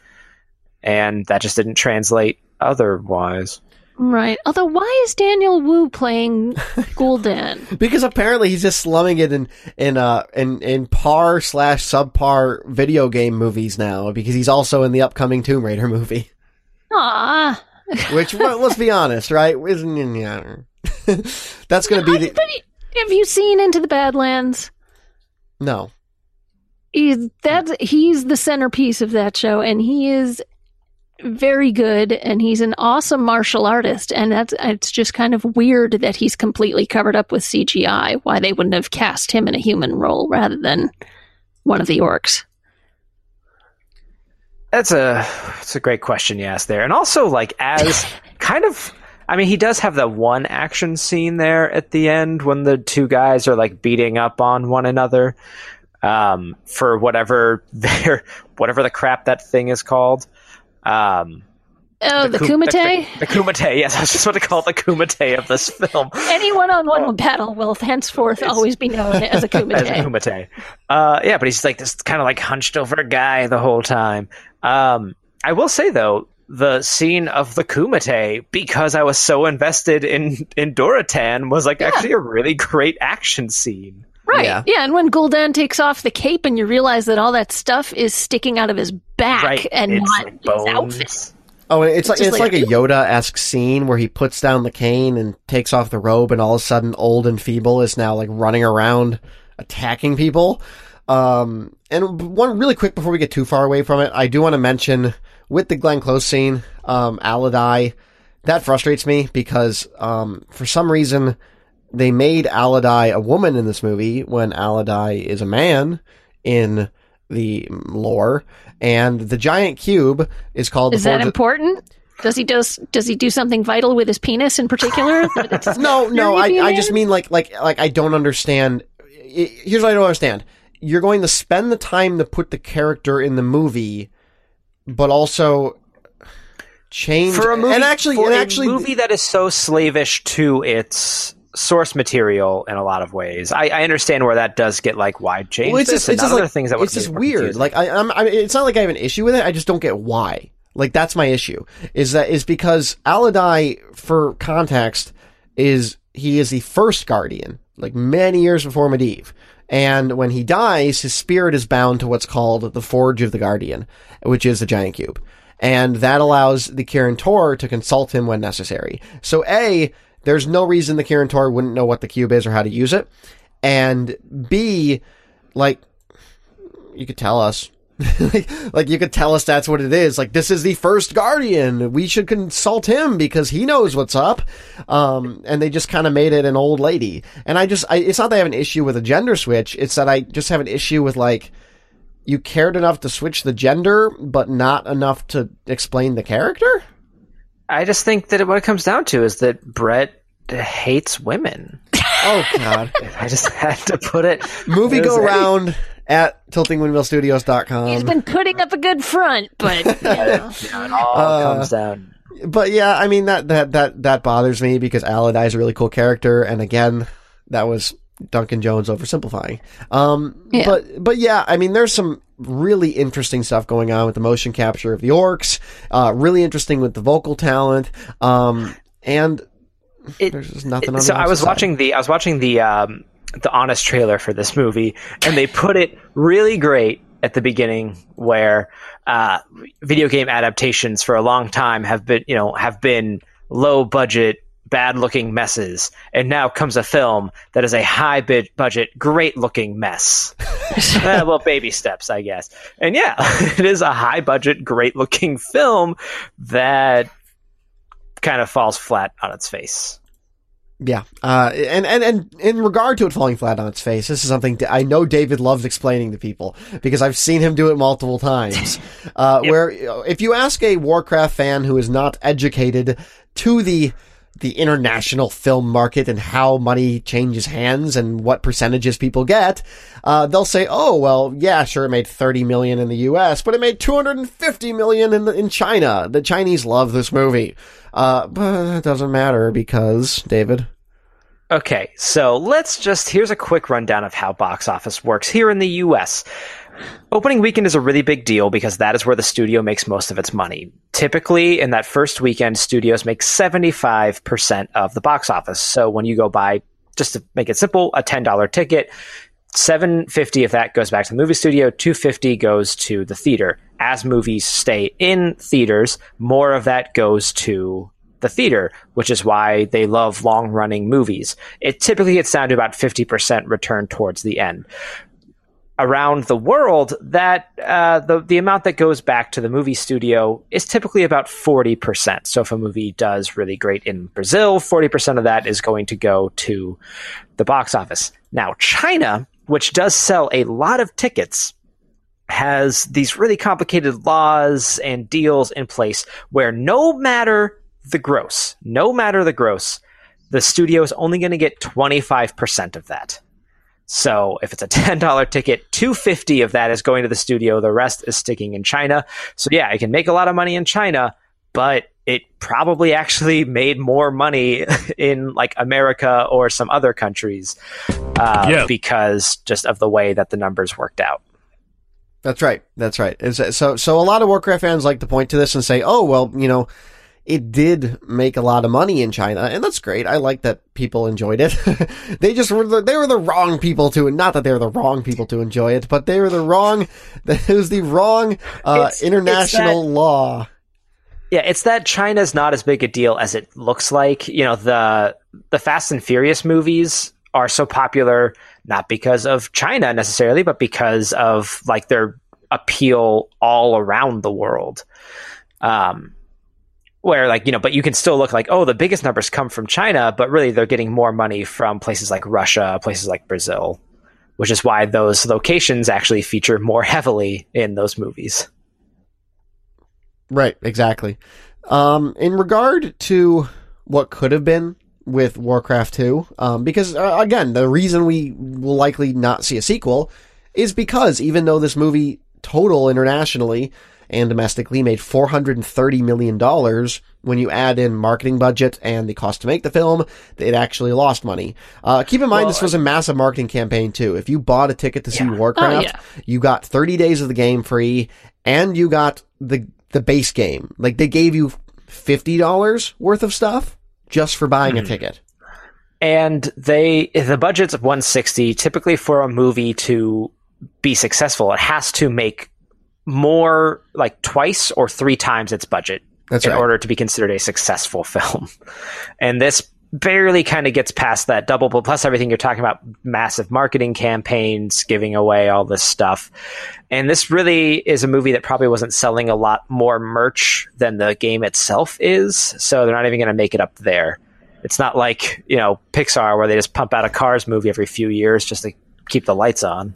and that just didn't translate otherwise. Right. Although, why is Daniel Wu playing Gul'dan? Because apparently he's just slumming it in in uh in in par slash subpar video game movies now. Because he's also in the upcoming Tomb Raider movie. Ah, Which well, let's be honest, right? Isn't yeah. That's going to be the have you seen Into the Badlands? no. He's that he's the centerpiece of that show, and he is very good, and he's an awesome martial artist. And that's it's just kind of weird that he's completely covered up with CGI. Why they wouldn't have cast him in a human role rather than one of the orcs? That's a that's a great question you asked there, and also like as kind of. I mean, he does have that one action scene there at the end when the two guys are like beating up on one another um, for whatever their whatever the crap that thing is called. Um, Oh, the, Kum- Kumite. The, the Kumite, yes, I was just want to call it the Kumite of this film. Any one-on-one battle will henceforth always be known as a kumite. As a Kumite. Uh, yeah, but he's like this kind of like hunched over guy the whole time. Um, I will say though, the scene of the Kumite, because I was so invested in in Durotan, was like actually a really great action scene. Right. Yeah. Yeah. and when Gul'dan takes off the cape and you realize that all that stuff is sticking out of his back Right, and it's not like his outfit. bones. Oh, and it's like it's like- like, a Yoda esque scene where he puts down the cane and takes off the robe, and all of a sudden, old and feeble is now like running around attacking people. Um, and one really quick before we get too far away from it, I do want to mention with the Glenn Close scene, um, Aladai, that frustrates me because um, for some reason they made Aladai a woman in this movie when Aladai is a man in the lore, and the giant cube is called Is the that important? Does he does does he do something vital with his penis in particular? No, no, I, I just mean like, like, like I don't understand. Here's what I don't understand. You're going to spend the time to put the character in the movie, but also change For a movie, and actually, for and a actually, movie that is so slavish to its source material in a lot of ways, I, I understand where that does get like wide change. well, it's just, it's just other like, things that it's just weird. Like I, I'm, I, it's not like I have an issue with it. I just don't get why. Like that's my issue. Is that is because Aladai, for context, is he is the first guardian, like many years before Medivh. And when he dies, his spirit is bound to what's called the Forge of the Guardian, which is the giant cube. And that allows the Kirin Tor to consult him when necessary. So A, there's no reason the Tor wouldn't know what the cube is or how to use it. And B, like, you could tell us. like, like you could tell us that's what it is. Like this is the first guardian. We should consult him because he knows what's up. Um, and they just kind of made it an old lady. And I just, I, it's not that I have an issue with a gender switch. It's that I just have an issue with like, you cared enough to switch the gender, but not enough to explain the character. I just think that what it comes down to is that Brett hates women. Oh God. I just had to put it. Movie It was go a- round at tiltingwindmillstudios.com. He's been putting up a good front, but you know. It all Uh, comes down. but yeah, I mean that that that that bothers me because Aladai is a really cool character, and again, that was Duncan Jones oversimplifying. Um, Yeah. but but yeah, I mean, there's some really interesting stuff going on with the motion capture of the orcs. Uh, really interesting with the vocal talent. Um, and It- there's just nothing. on so the I was side. watching the I was watching the um, the honest trailer for this movie, and they put it really great at the beginning, where uh, video game adaptations for a long time have been you know have been low budget. Bad looking messes, and now comes a film that is a high bid budget, great looking mess. Eh, well, baby steps, I guess. And yeah, it is a high budget, great looking film that kind of falls flat on its face. Yeah, uh, and, and, and in regard to it falling flat on its face, this is something I know David loves explaining to people because I've seen him do it multiple times. Uh, Yep. where uh, if you ask a Warcraft fan who is not educated to the the international film market and how money changes hands and what percentages people get, uh, they'll say, "Oh, well, yeah, sure, it made 30 million in the U.S., but it made 250 million in the, in China. The Chinese love this movie." Uh, but it doesn't matter because David. Okay, so let's just here's a quick rundown of how box office works here in the US. Opening weekend is a really big deal because that is where the studio makes most of its money. Typically, in that first weekend, studios make 75% of the box office. So when you go buy, just to make it simple, a $10 ticket, 750 of that goes back to the movie studio, 250 goes to the theater. As movies stay in theaters, more of that goes to the theater, which is why they love long running movies. It typically gets down to about 50% return towards the end. Around the world, that uh, the the amount that goes back to the movie studio is typically about forty percent. So if a movie does really great in Brazil, forty percent of that is going to go to the box office. Now, China, which does sell a lot of tickets, has these really complicated laws and deals in place where no matter the gross, no matter the gross, the studio is only going to get 25% of that. So if it's a $10 ticket, 250 of that is going to the studio, the rest is sticking in China. So yeah, I can make a lot of money in China, but it probably actually made more money in like America or some other countries uh, yeah. because just of the way that the numbers worked out. That's right. That's right. so, so a lot of Warcraft fans like to point to this and say, "Oh, well, you know, it did make a lot of money in China, and that's great. I like that people enjoyed it. they just were the, they were the wrong people to, not that they were the wrong people to enjoy it, but they were the wrong. It was the wrong uh, it's, international it's that, law. Yeah, it's that China's not as big a deal as it looks like. You know, the the Fast and Furious movies are so popular not because of China necessarily, but because of like their appeal all around the world. Um, where like you know, but you can still look like oh, the biggest numbers come from China, but really they're getting more money from places like Russia, places like Brazil, which is why those locations actually feature more heavily in those movies. Right, exactly. Um, in regard to what could have been with Warcraft 2 um, because uh, again, the reason we will likely not see a sequel is because even though this movie total internationally and domestically made $430 million, when you add in marketing budget and the cost to make the film, it actually lost money. Uh, keep in mind, well, this was a massive marketing campaign too. If you bought a ticket to yeah. see Warcraft, oh, yeah. you got 30 days of the game free and you got the, the base game. Like they gave you $50 worth of stuff just for buying mm-hmm. a ticket. And they, the budget's 160. Typically, for a movie to be successful, it has to make more, like twice or three times its budget That's in right. order to be considered a successful film. And this barely kind of gets past that double, but plus everything you're talking about massive marketing campaigns, giving away all this stuff. And this really is a movie that probably wasn't selling a lot more merch than the game itself is. So they're not even going to make it up there. It's not like, you know, Pixar where they just pump out a Cars movie every few years just to keep the lights on.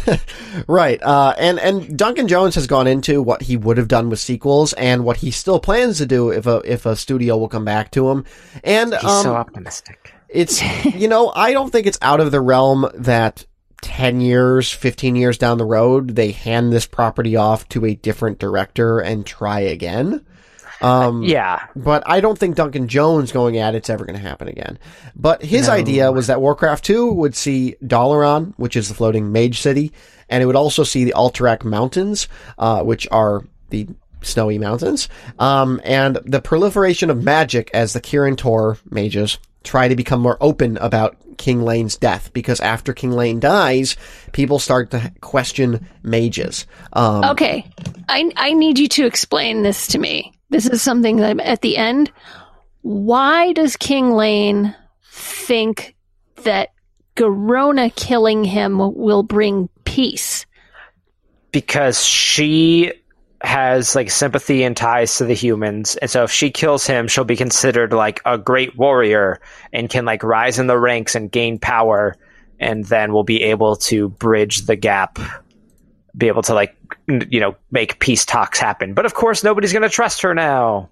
right. Uh, and, and Duncan Jones has gone into what he would have done with sequels and what he still plans to do if a, if a studio will come back to him. And, He's um, so optimistic. It's, you know, I don't think it's out of the realm that 10 years, 15 years down the road, they hand this property off to a different director and try again. Um, yeah. But I don't think Duncan Jones going at it's ever going to happen again. But his no. idea was that Warcraft 2 would see Dalaran, which is the floating mage city, and it would also see the Alterac Mountains, uh, which are the snowy mountains, um, and the proliferation of magic as the Kirin Tor mages try to become more open about King Llane's death because after King Llane dies, people start to question mages. Um, okay, I I need you to explain this to me. This is something that at the end. Why does King Llane think that Garona killing him will bring peace? Because she has like sympathy and ties to the humans and so if she kills him she'll be considered like a great warrior and can like rise in the ranks and gain power and then we'll be able to bridge the gap be able to like you know make peace talks happen. But of course nobody's going to trust her now.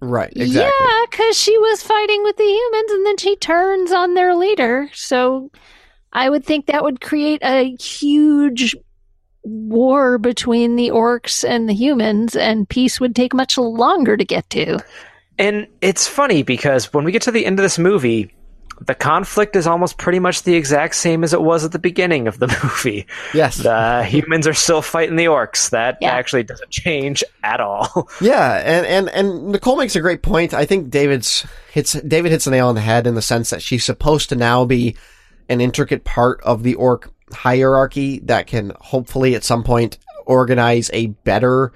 Right exactly. Yeah because she was fighting with the humans and then she turns on their leader. So i would think that would create a huge war between the orcs and the humans and peace would take much longer to get to. And it's funny because when we get to the end of this movie the conflict is almost pretty much the exact same as it was at the beginning of the movie. Yes. The humans are still fighting the orcs. That Yeah. actually doesn't change at all. Yeah, and, and, and Nicole makes a great point. I think David's hits David hits the nail on the head in the sense that she's supposed to now be an intricate part of the orc hierarchy that can hopefully at some point organize a better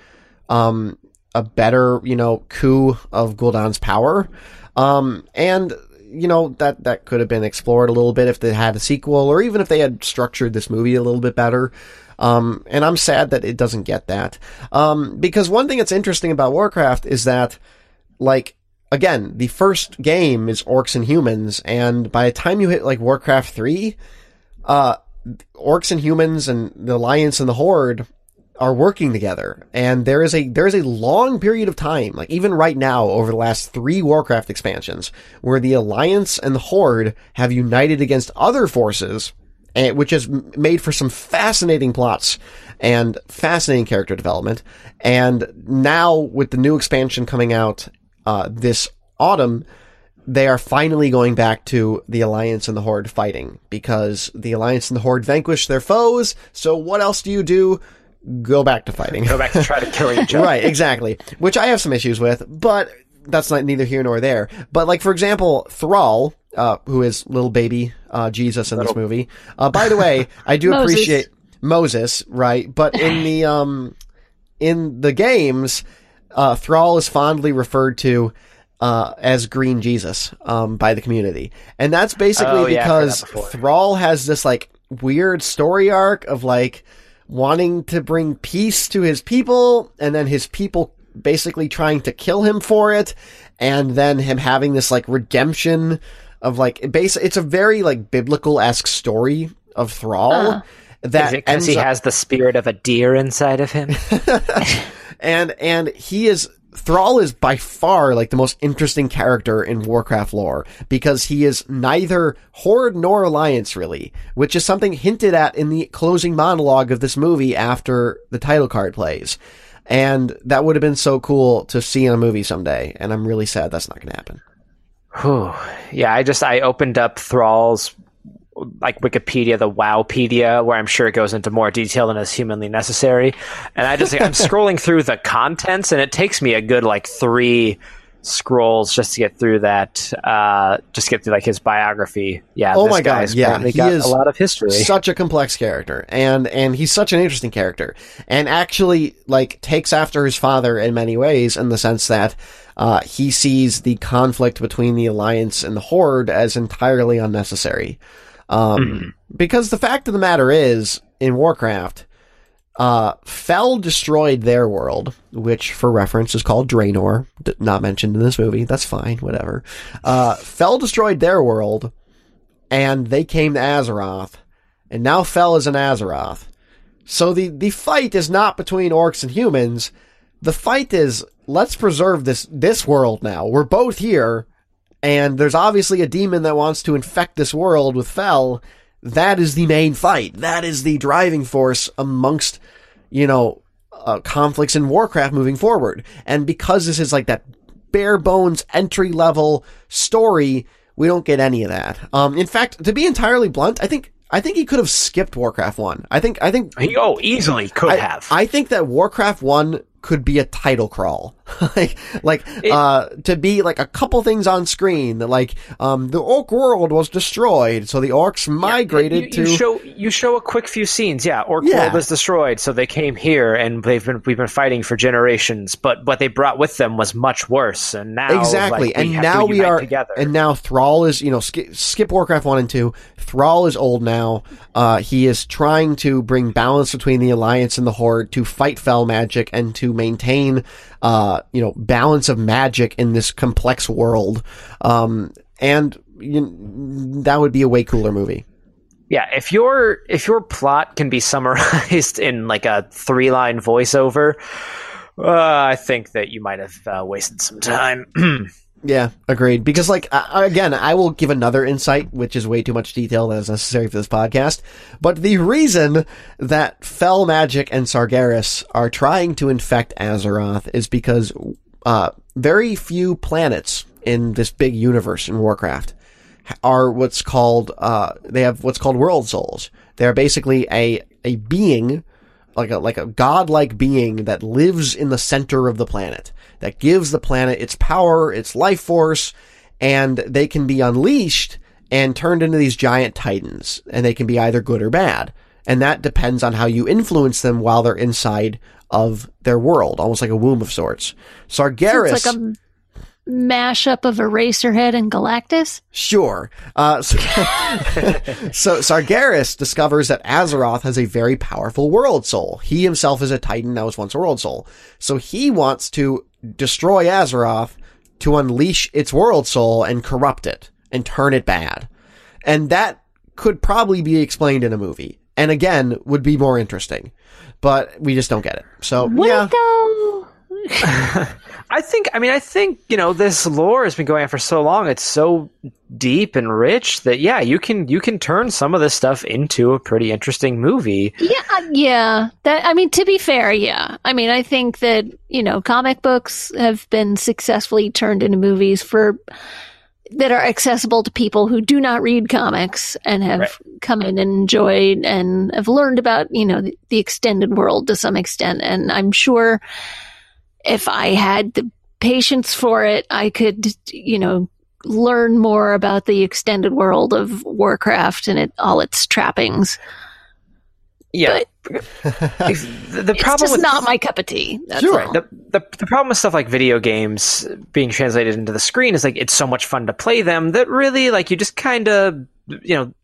um a better, you know, coup of Gul'dan's power. Um and you know that that could have been explored a little bit if they had a sequel or even if they had structured this movie a little bit better. Um, and I'm sad that it doesn't get that. Um, because one thing that's interesting about Warcraft is that, like, again, the first game is orcs and humans, and by the time you hit like Warcraft 3, uh, orcs and humans and the Alliance and the Horde are working together. And there is a, there is a long period of time, like even right now over the last three Warcraft expansions, where the Alliance and the Horde have united against other forces and which has made for some fascinating plots and fascinating character development. And now with the new expansion coming out uh, this autumn, they are finally going back to the Alliance and the Horde fighting because the Alliance and the Horde vanquished their foes. So what else do you do? Go back to fighting. Go back to try to kill each other. right, exactly. Which I have some issues with, but that's not neither here nor there. But like for example, Thrall, uh, who is little baby uh, Jesus in this movie. Uh, by the way, I do Moses. appreciate Moses, right? But in the um, in the games, uh, Thrall is fondly referred to uh, as Green Jesus um, by the community, and that's basically Oh, yeah, because that. Thrall has this like weird story arc of like wanting to bring peace to his people, and then his people basically trying to kill him for it, and then him having this like redemption of like base. It's a very like biblical esque story of Thrall. Uh. That Is it because he up- has the spirit of a deer inside of him? and and he is Thrall is by far like the most interesting character in Warcraft lore because he is neither Horde nor Alliance really, which is something hinted at in the closing monologue of this movie after the title card plays. And that would have been so cool to see in a movie someday, and I'm really sad that's not going to happen. Whew. Yeah, I just I opened up Thrall's like Wikipedia, the Wowpedia, where I'm sure it goes into more detail than is humanly necessary. And I just I'm scrolling through the contents, and it takes me a good like three scrolls just to get through that. Uh, just get through like his biography. Yeah. Oh this my God, yeah, he got is a lot of history. such a complex character and and he's such an interesting character and actually like takes after his father in many ways in the sense that uh, he sees the conflict between the alliance and the horde as entirely unnecessary um, because the fact of the matter is in warcraft uh, Fel destroyed their world, which for reference is called Draenor, d- not mentioned in this movie. That's fine, whatever. Uh, Fel destroyed their world, and they came to Azeroth, and now Fel is in Azeroth. So the, the fight is not between orcs and humans. The fight is, let's preserve this, this world now. We're both here, and there's obviously a demon that wants to infect this world with Fel. That is the main fight. That is the driving force amongst, you know, uh, conflicts in Warcraft moving forward. And because this is like that bare bones entry level story, we don't get any of that. Um, in fact, to be entirely blunt, I think I think he could have skipped Warcraft one. I think I think He, oh, easily could I, have. I think that Warcraft one could be a title crawl, like like uh to be like a couple things on screen that like um the orc world was destroyed, so the orcs migrated you, to you show you show a quick few scenes. Yeah, Orc Yeah. World is destroyed, so they came here and they've been we've been fighting for generations. But what they brought with them was much worse, and now exactly like, and now we are together. and now thrall is you know skip, skip warcraft 1 and 2 thrall is old now uh he is trying to bring balance between the alliance and the horde to fight fel magic and to maintain uh you know balance of magic in this complex world um and you, that would be a way cooler movie yeah, if your if your plot can be summarized in like a three line voiceover, uh, I think that you might have uh, wasted some time. Yeah, agreed. Because, like, again, I will give another insight, which is way too much detail that is necessary for this podcast. But the reason that Fel Magic and Sargeras are trying to infect Azeroth is because uh, very few planets in this big universe in Warcraft are what's called uh, they have what's called world souls. They're basically a a being like a like a godlike being that lives in the center of the planet that gives the planet its power, its life force, and they can be unleashed and turned into these giant titans, and they can be either good or bad. And that depends on how you influence them while they're inside of their world, almost like a womb of sorts. Sargeras. So it's like a mashup of Eraserhead and Galactus? Sure. Uh, so, so Sargeras discovers that Azeroth has a very powerful world soul. He himself is a titan that was once a world soul. So he wants to destroy Azeroth to unleash its world soul and corrupt it and turn it bad. And that could probably be explained in a movie. And again, would be more interesting. But we just don't get it. So, Would yeah. though? I think, I mean, I think, you know, this lore has been going on for so long. It's so deep and rich that, yeah, you can, you can turn some of this stuff into a pretty interesting movie. Yeah, uh, yeah. That I mean, to be fair, yeah. I mean, I think that you know, comic books have been successfully turned into movies for that are accessible to people who do not read comics and have Right. come in and enjoyed and have learned about you know the, the extended world to some extent. And I'm sure if I had the patience for it, I could you know learn more about the extended world of Warcraft and it, all its trappings. Yeah. the, the It's problem just with not my cup of tea. That's Sure. the, the the problem with stuff like video games being translated into the screen is like it's so much fun to play them that really like you just kind of you know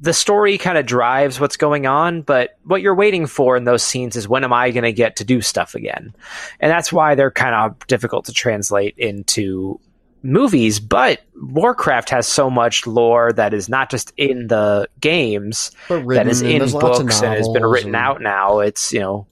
the story kind of drives what's going on but what you're waiting for in those scenes is when am i going to get to do stuff again and that's why they're kind of difficult to translate into movies but warcraft has so much lore that is not just in the games But that is in there's lots of books and has been written and- out now. It's you know,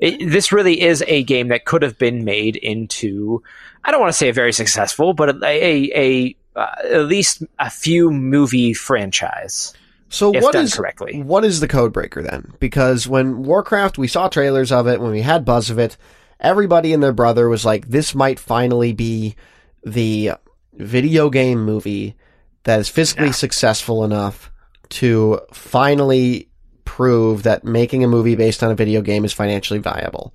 it, this really is a game that could have been made into. I don't want to say a very successful, but a a, a uh, at least a few movie franchise So if what done is correctly. what is the code breaker then? Because when Warcraft, we saw trailers of it, when we had buzz of it, everybody and their brother was like, "This might finally be the video game movie that is physically Yeah. successful enough to finally prove that making a movie based on a video game is financially viable."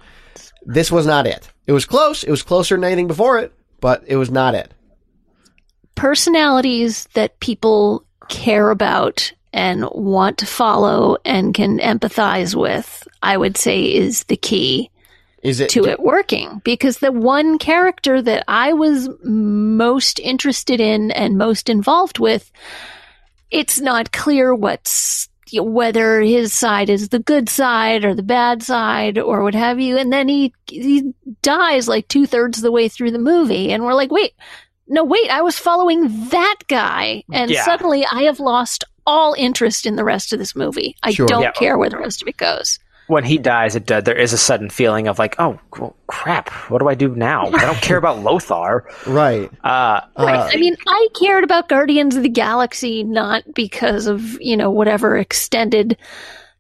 This was not it. It was close. It was closer than anything before it, but it was not it. Personalities that people care about and want to follow and can empathize with, I would say is the key Is it to it working. Because the one character that I was most interested in and most involved with, it's not clear what's whether his side is the good side or the bad side or what have you. And then he he dies like two thirds of the way through the movie, and we're like, wait, no, wait, I was following that guy, and Yeah. suddenly I have lost all interest in the rest of this movie. I Sure. don't Yeah. care where the rest of it goes. When he dies, it uh, there is a sudden feeling of like, oh well, crap, what do I do now? I don't care about Lothar. right? Uh, Right. Uh, I mean, I cared about Guardians of the Galaxy not because of, you know, whatever extended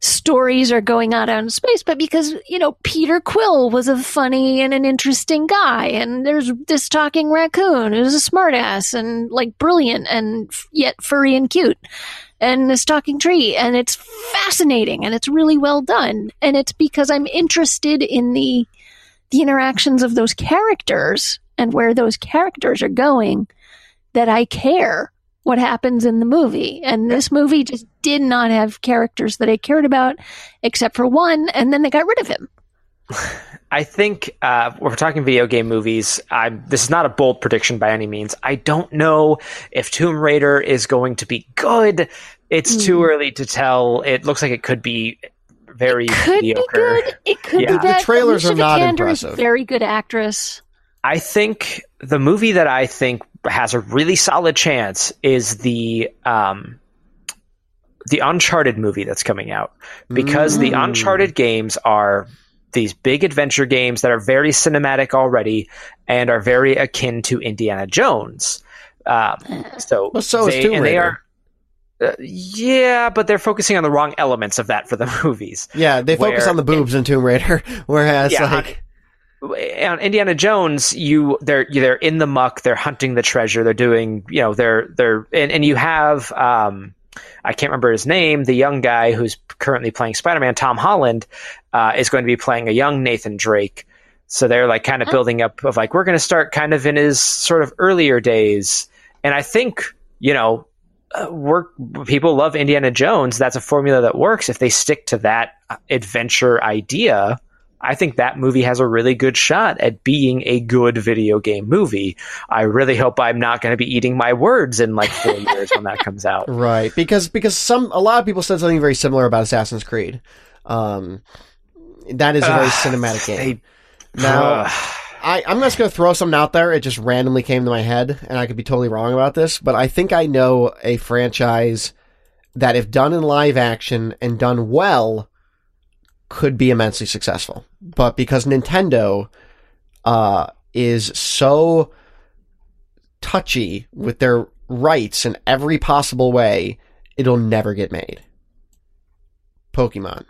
stories are going on out in space, but because, you know, Peter Quill was a funny and an interesting guy. And there's this talking raccoon who's a smartass and like brilliant and f- yet furry and cute. And this talking tree. And it's fascinating and it's really well done. And it's because I'm interested in the, the interactions of those characters and where those characters are going that I care what happens in the movie. And this movie just did not have characters that I cared about except for one, and then they got rid of him. I think uh, we're talking video game movies. I'm, this is not a bold prediction by any means. I don't know if Tomb Raider is going to be good. It's too early to tell. It looks like it could be very Could mediocre. be good. It could Yeah. be The trailers Alicia are not Vikander impressive. Is very good actress. I think the movie that I think has a really solid chance is the um, the Uncharted movie that's coming out because the Mm. Uncharted games are these big adventure games that are very cinematic already and are very akin to Indiana Jones. Um, so, Well, so is they, Tomb and they are. Uh, yeah, but they're focusing on the wrong elements of that for the movies. Yeah, they focus on the boobs in Tomb Raider, whereas Yeah, like on Indiana Jones, you they're they're in the muck, they're hunting the treasure, they're doing you know they're they're and, and you have um, I can't remember his name, the young guy who's currently playing Spider Man, Tom Holland, uh, is going to be playing a young Nathan Drake. So they're like kind of building up of like we're going to start kind of in his sort of earlier days, and I think you know uh, work people love Indiana Jones. That's a formula that works if they stick to that adventure idea. I think that movie has a really good shot at being a good video game movie. I really hope I'm not going to be eating my words in like four years when that comes out. Right, because because some a lot of people said something very similar about Assassin's Creed. Um, that is a very Ugh, cinematic game. they- now, Ugh. I, I'm just going to throw something out there. It just randomly came to my head, and I could be totally wrong about this, but I think I know a franchise that, if done in live action and done well, could be immensely successful. But because Nintendo uh, is so touchy with their rights in every possible way, it'll never get made. Pokemon.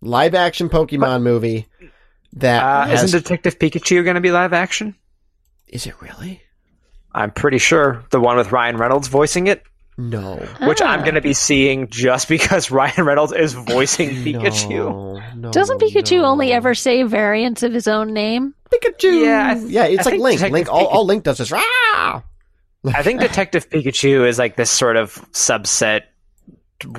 Live action Pokemon movie that Uh, has, isn't Detective Pikachu going to be live action? is it really? I'm pretty sure the one with Ryan Reynolds voicing it, No. which I'm Ah. going to be seeing just because Ryan Reynolds is voicing Pikachu. No, no, Doesn't Pikachu no. only ever say variants of his own name? Pikachu? Yeah, th- yeah, it's I like Link. Detective Link. All, all Link does is rah. I think Detective Pikachu is like this sort of subset,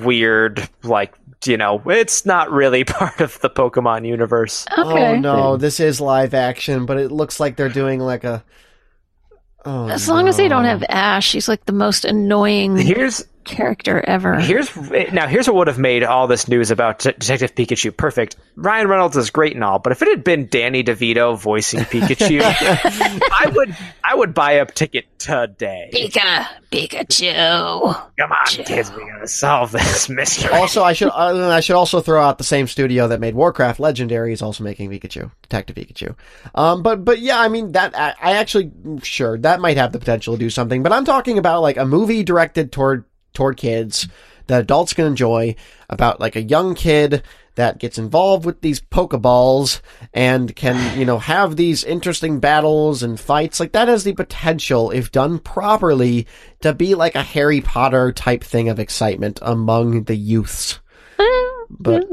weird, like you know, it's not really part of the Pokemon universe. Okay. Oh no, this is live action, but it looks like they're doing like a. Oh, As long as they don't have Ash, she's like the most annoying Here's character ever. Here's now. Here's what would have made all this news about Det- Detective Pikachu perfect. Ryan Reynolds is great and all, but if it had been Danny DeVito voicing Pikachu, I would I would buy a ticket today. Pika, Pikachu. Come on, kids, we're gonna solve this mystery. Also, I should uh, I should also throw out the same studio that made Warcraft Legendary is also making Pikachu, Detective Pikachu. Um, but but yeah, I mean that I, I actually sure that might have the potential to do something. But I'm talking about like a movie directed toward toward kids that adults can enjoy about like a young kid that gets involved with these Pokeballs and can, you know, have these interesting battles and fights. Like that has the potential, if done properly, to be like a Harry Potter type thing of excitement among the youths. But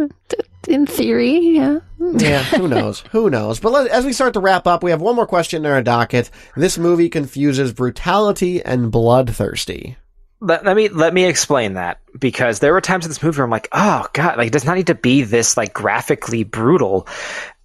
In theory, yeah. yeah, who knows? Who knows? But let, as we start to wrap up, we have one more question in our docket. This movie confuses brutality and bloodthirsty. Let, let me let me explain that because there were times in this movie where I'm like, oh god, like it does not need to be this like graphically brutal.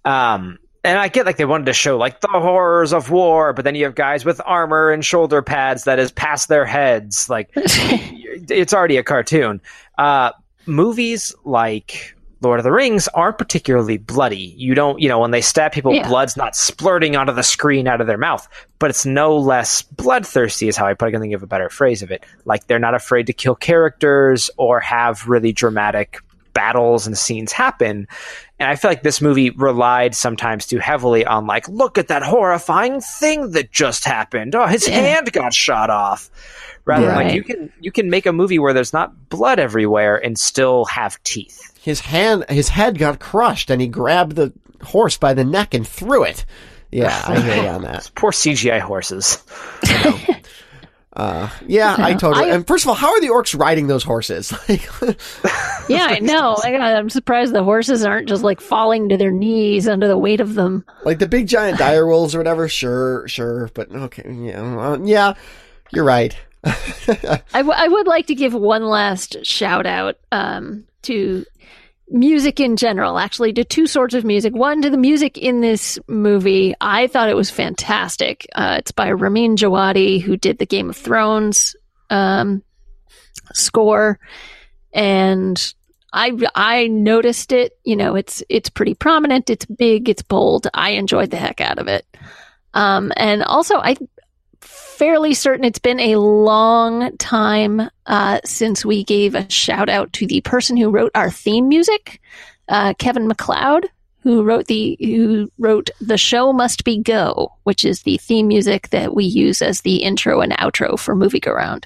Um, and I get like they wanted to show like the horrors of war, but then you have guys with armor and shoulder pads that is past their heads. Like it's already a cartoon. Uh, movies like Lord of the Rings aren't particularly bloody. You don't, you know, when they stab people, Yeah. blood's not splurting onto the screen out of their mouth, but it's no less bloodthirsty, is how I probably can think of a better phrase of it. Like they're not afraid to kill characters or have really dramatic battles and scenes happen. And I feel like this movie relied sometimes too heavily on like, look at that horrifying thing that just happened. Oh, his Yeah. hand got shot off. Rather than like you can you can make a movie where there's not blood everywhere and still have teeth. His hand, his head got crushed, and he grabbed the horse by the neck and threw it. Yeah, I hear you on that. Poor CGI horses. Uh, yeah, I totally. I- and first of all, how are the orcs riding those horses? Like, Yeah, I know. I, I'm surprised the horses aren't just like falling to their knees under the weight of them. like the big giant dire wolves or whatever. Sure, sure, but okay, yeah, yeah, you're right. I, w- I would like to give one last shout out um, to music in general, actually, to two sorts of music. One, to the music in this movie. I thought it was fantastic. Uh, it's by Ramin Djawadi, who did the Game of Thrones um, score. And I, I noticed it. You know, it's it's pretty prominent. It's big. It's bold. I enjoyed the heck out of it. Um, and also, I fairly certain it's been a long time uh, since we gave a shout out to the person who wrote our theme music, uh, Kevin MacLeod, who wrote the who wrote the show must be go, which is the theme music that we use as the intro and outro for Movie Go Round.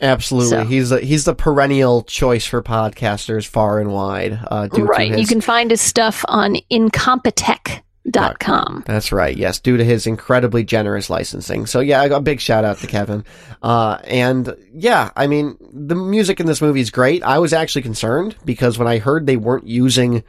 Absolutely, So- he's the he's the perennial choice for podcasters far and wide. Uh, Right, his, you can find his stuff on Incompetech Dot com. That's right. Yes, due to his incredibly generous licensing. So yeah, a big shout out to Kevin. Uh, and yeah, I mean, the music in this movie is great. I was actually concerned because when I heard they weren't using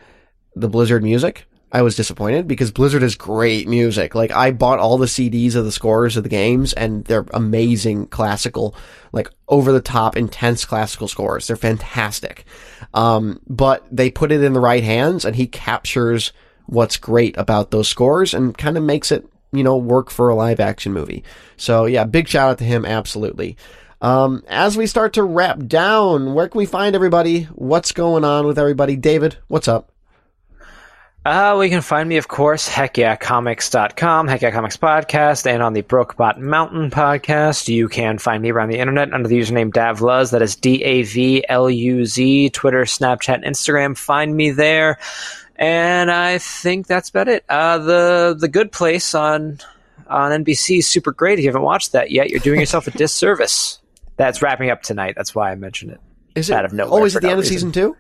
the Blizzard music, I was disappointed because Blizzard is great music. Like I bought all the CDs of the scores of the games and they're amazing classical, like over the top, intense classical scores. They're fantastic. Um, but they put it in the right hands and he captures what's great about those scores and kind of makes it, you know, work for a live action movie. So yeah, big shout out to him. Absolutely. Um, as we start to wrap down, where can we find everybody? What's going on with everybody? David, what's up? Uh, we can find me, of course, heckyeahcomics.com, Heck Yeah Comics Podcast, and on the Brokebot Mountain Podcast. You can find me around the internet under the username Davluz. That is D-A-V-L-U-Z, Twitter, Snapchat, Instagram. Find me there. And I think that's about it. Uh, the, the good place on, on NBC is super great. If you haven't watched that yet, you're doing yourself a disservice. That's wrapping up tonight. That's why I mentioned it. Is it Out of nowhere always for at the no end of season two?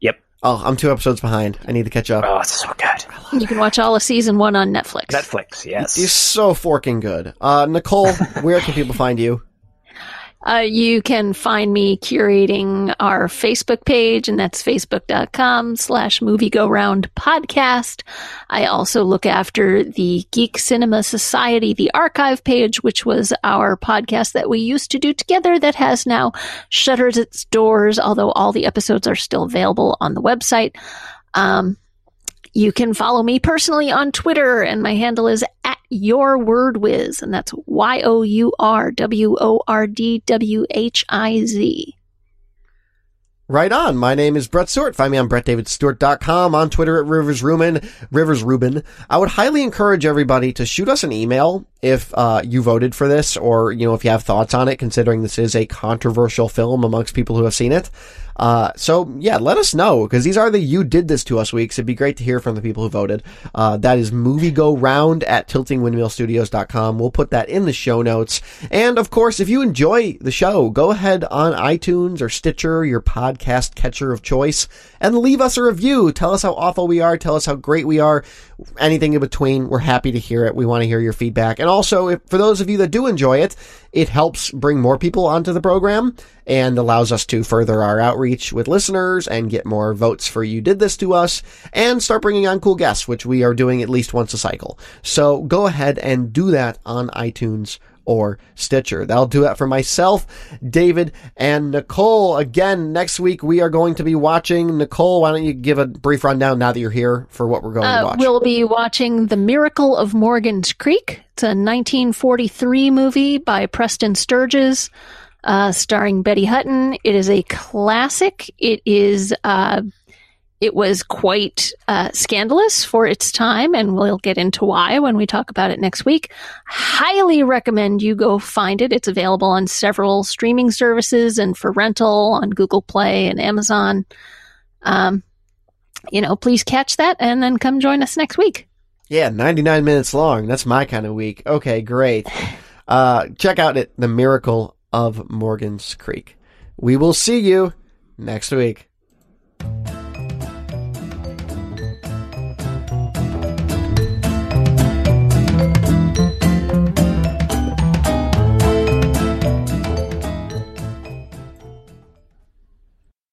Yep. Oh, I'm two episodes behind. I need to catch up. Oh, it's so good. You can watch all of season one on Netflix. Netflix, yes. You're so forking good. Uh, Nicole, where can people find you? Uh, you can find me curating our Facebook page, and that's facebook.com slash movie go round podcast. I also look after the Geek Cinema Society, the archive page, which was our podcast that we used to do together that has now shuttered its doors, although all the episodes are still available on the website. Um, you can follow me personally on Twitter, and my handle is at your word whiz, and that's Y O U R W O R D W H I Z. Right on. My name is Brett Stewart. Find me on brettdavidstewart.com, on Twitter at Rivers Rubin, Rivers Rubin. I would highly encourage everybody to shoot us an email if uh, you voted for this or, you know, if you have thoughts on it, considering this is a controversial film amongst people who have seen it. Uh, so yeah, let us know because these are the you did this to us weeks. It'd be great to hear from the people who voted. Uh, that is movie go round at tiltingwindmillstudios.com. We'll put that in the show notes. And of course, if you enjoy the show, go ahead on iTunes or Stitcher, your podcast catcher of choice, and leave us a review. Tell us how awful we are. Tell us how great we are. Anything in between. We're happy to hear it. We want to hear your feedback. And also, if, for those of you that do enjoy it, it helps bring more people onto the program and allows us to further our outreach with listeners and get more votes for you did this to us and start bringing on cool guests, which we are doing at least once a cycle. So go ahead and do that on iTunes or Stitcher. That'll do that for myself, David, and Nicole. Again, next week we are going to be watching. Nicole, why don't you give a brief rundown now that you're here for what we're going to Uh, watch? we'll be watching The Miracle of Morgan's Creek. It's a 1943 movie by Preston Sturges, uh, starring Betty Hutton. It is a classic. It is. Uh, it was quite uh, scandalous for its time, and we'll get into why when we talk about it next week. Highly recommend you go find it. It's available on several streaming services and for rental on Google Play and Amazon. Um, you know, please catch that and then come join us next week. Yeah, 99 minutes long. That's my kind of week. Okay, great. Uh, check out it, The Miracle of Morgan's Creek. We will see you next week.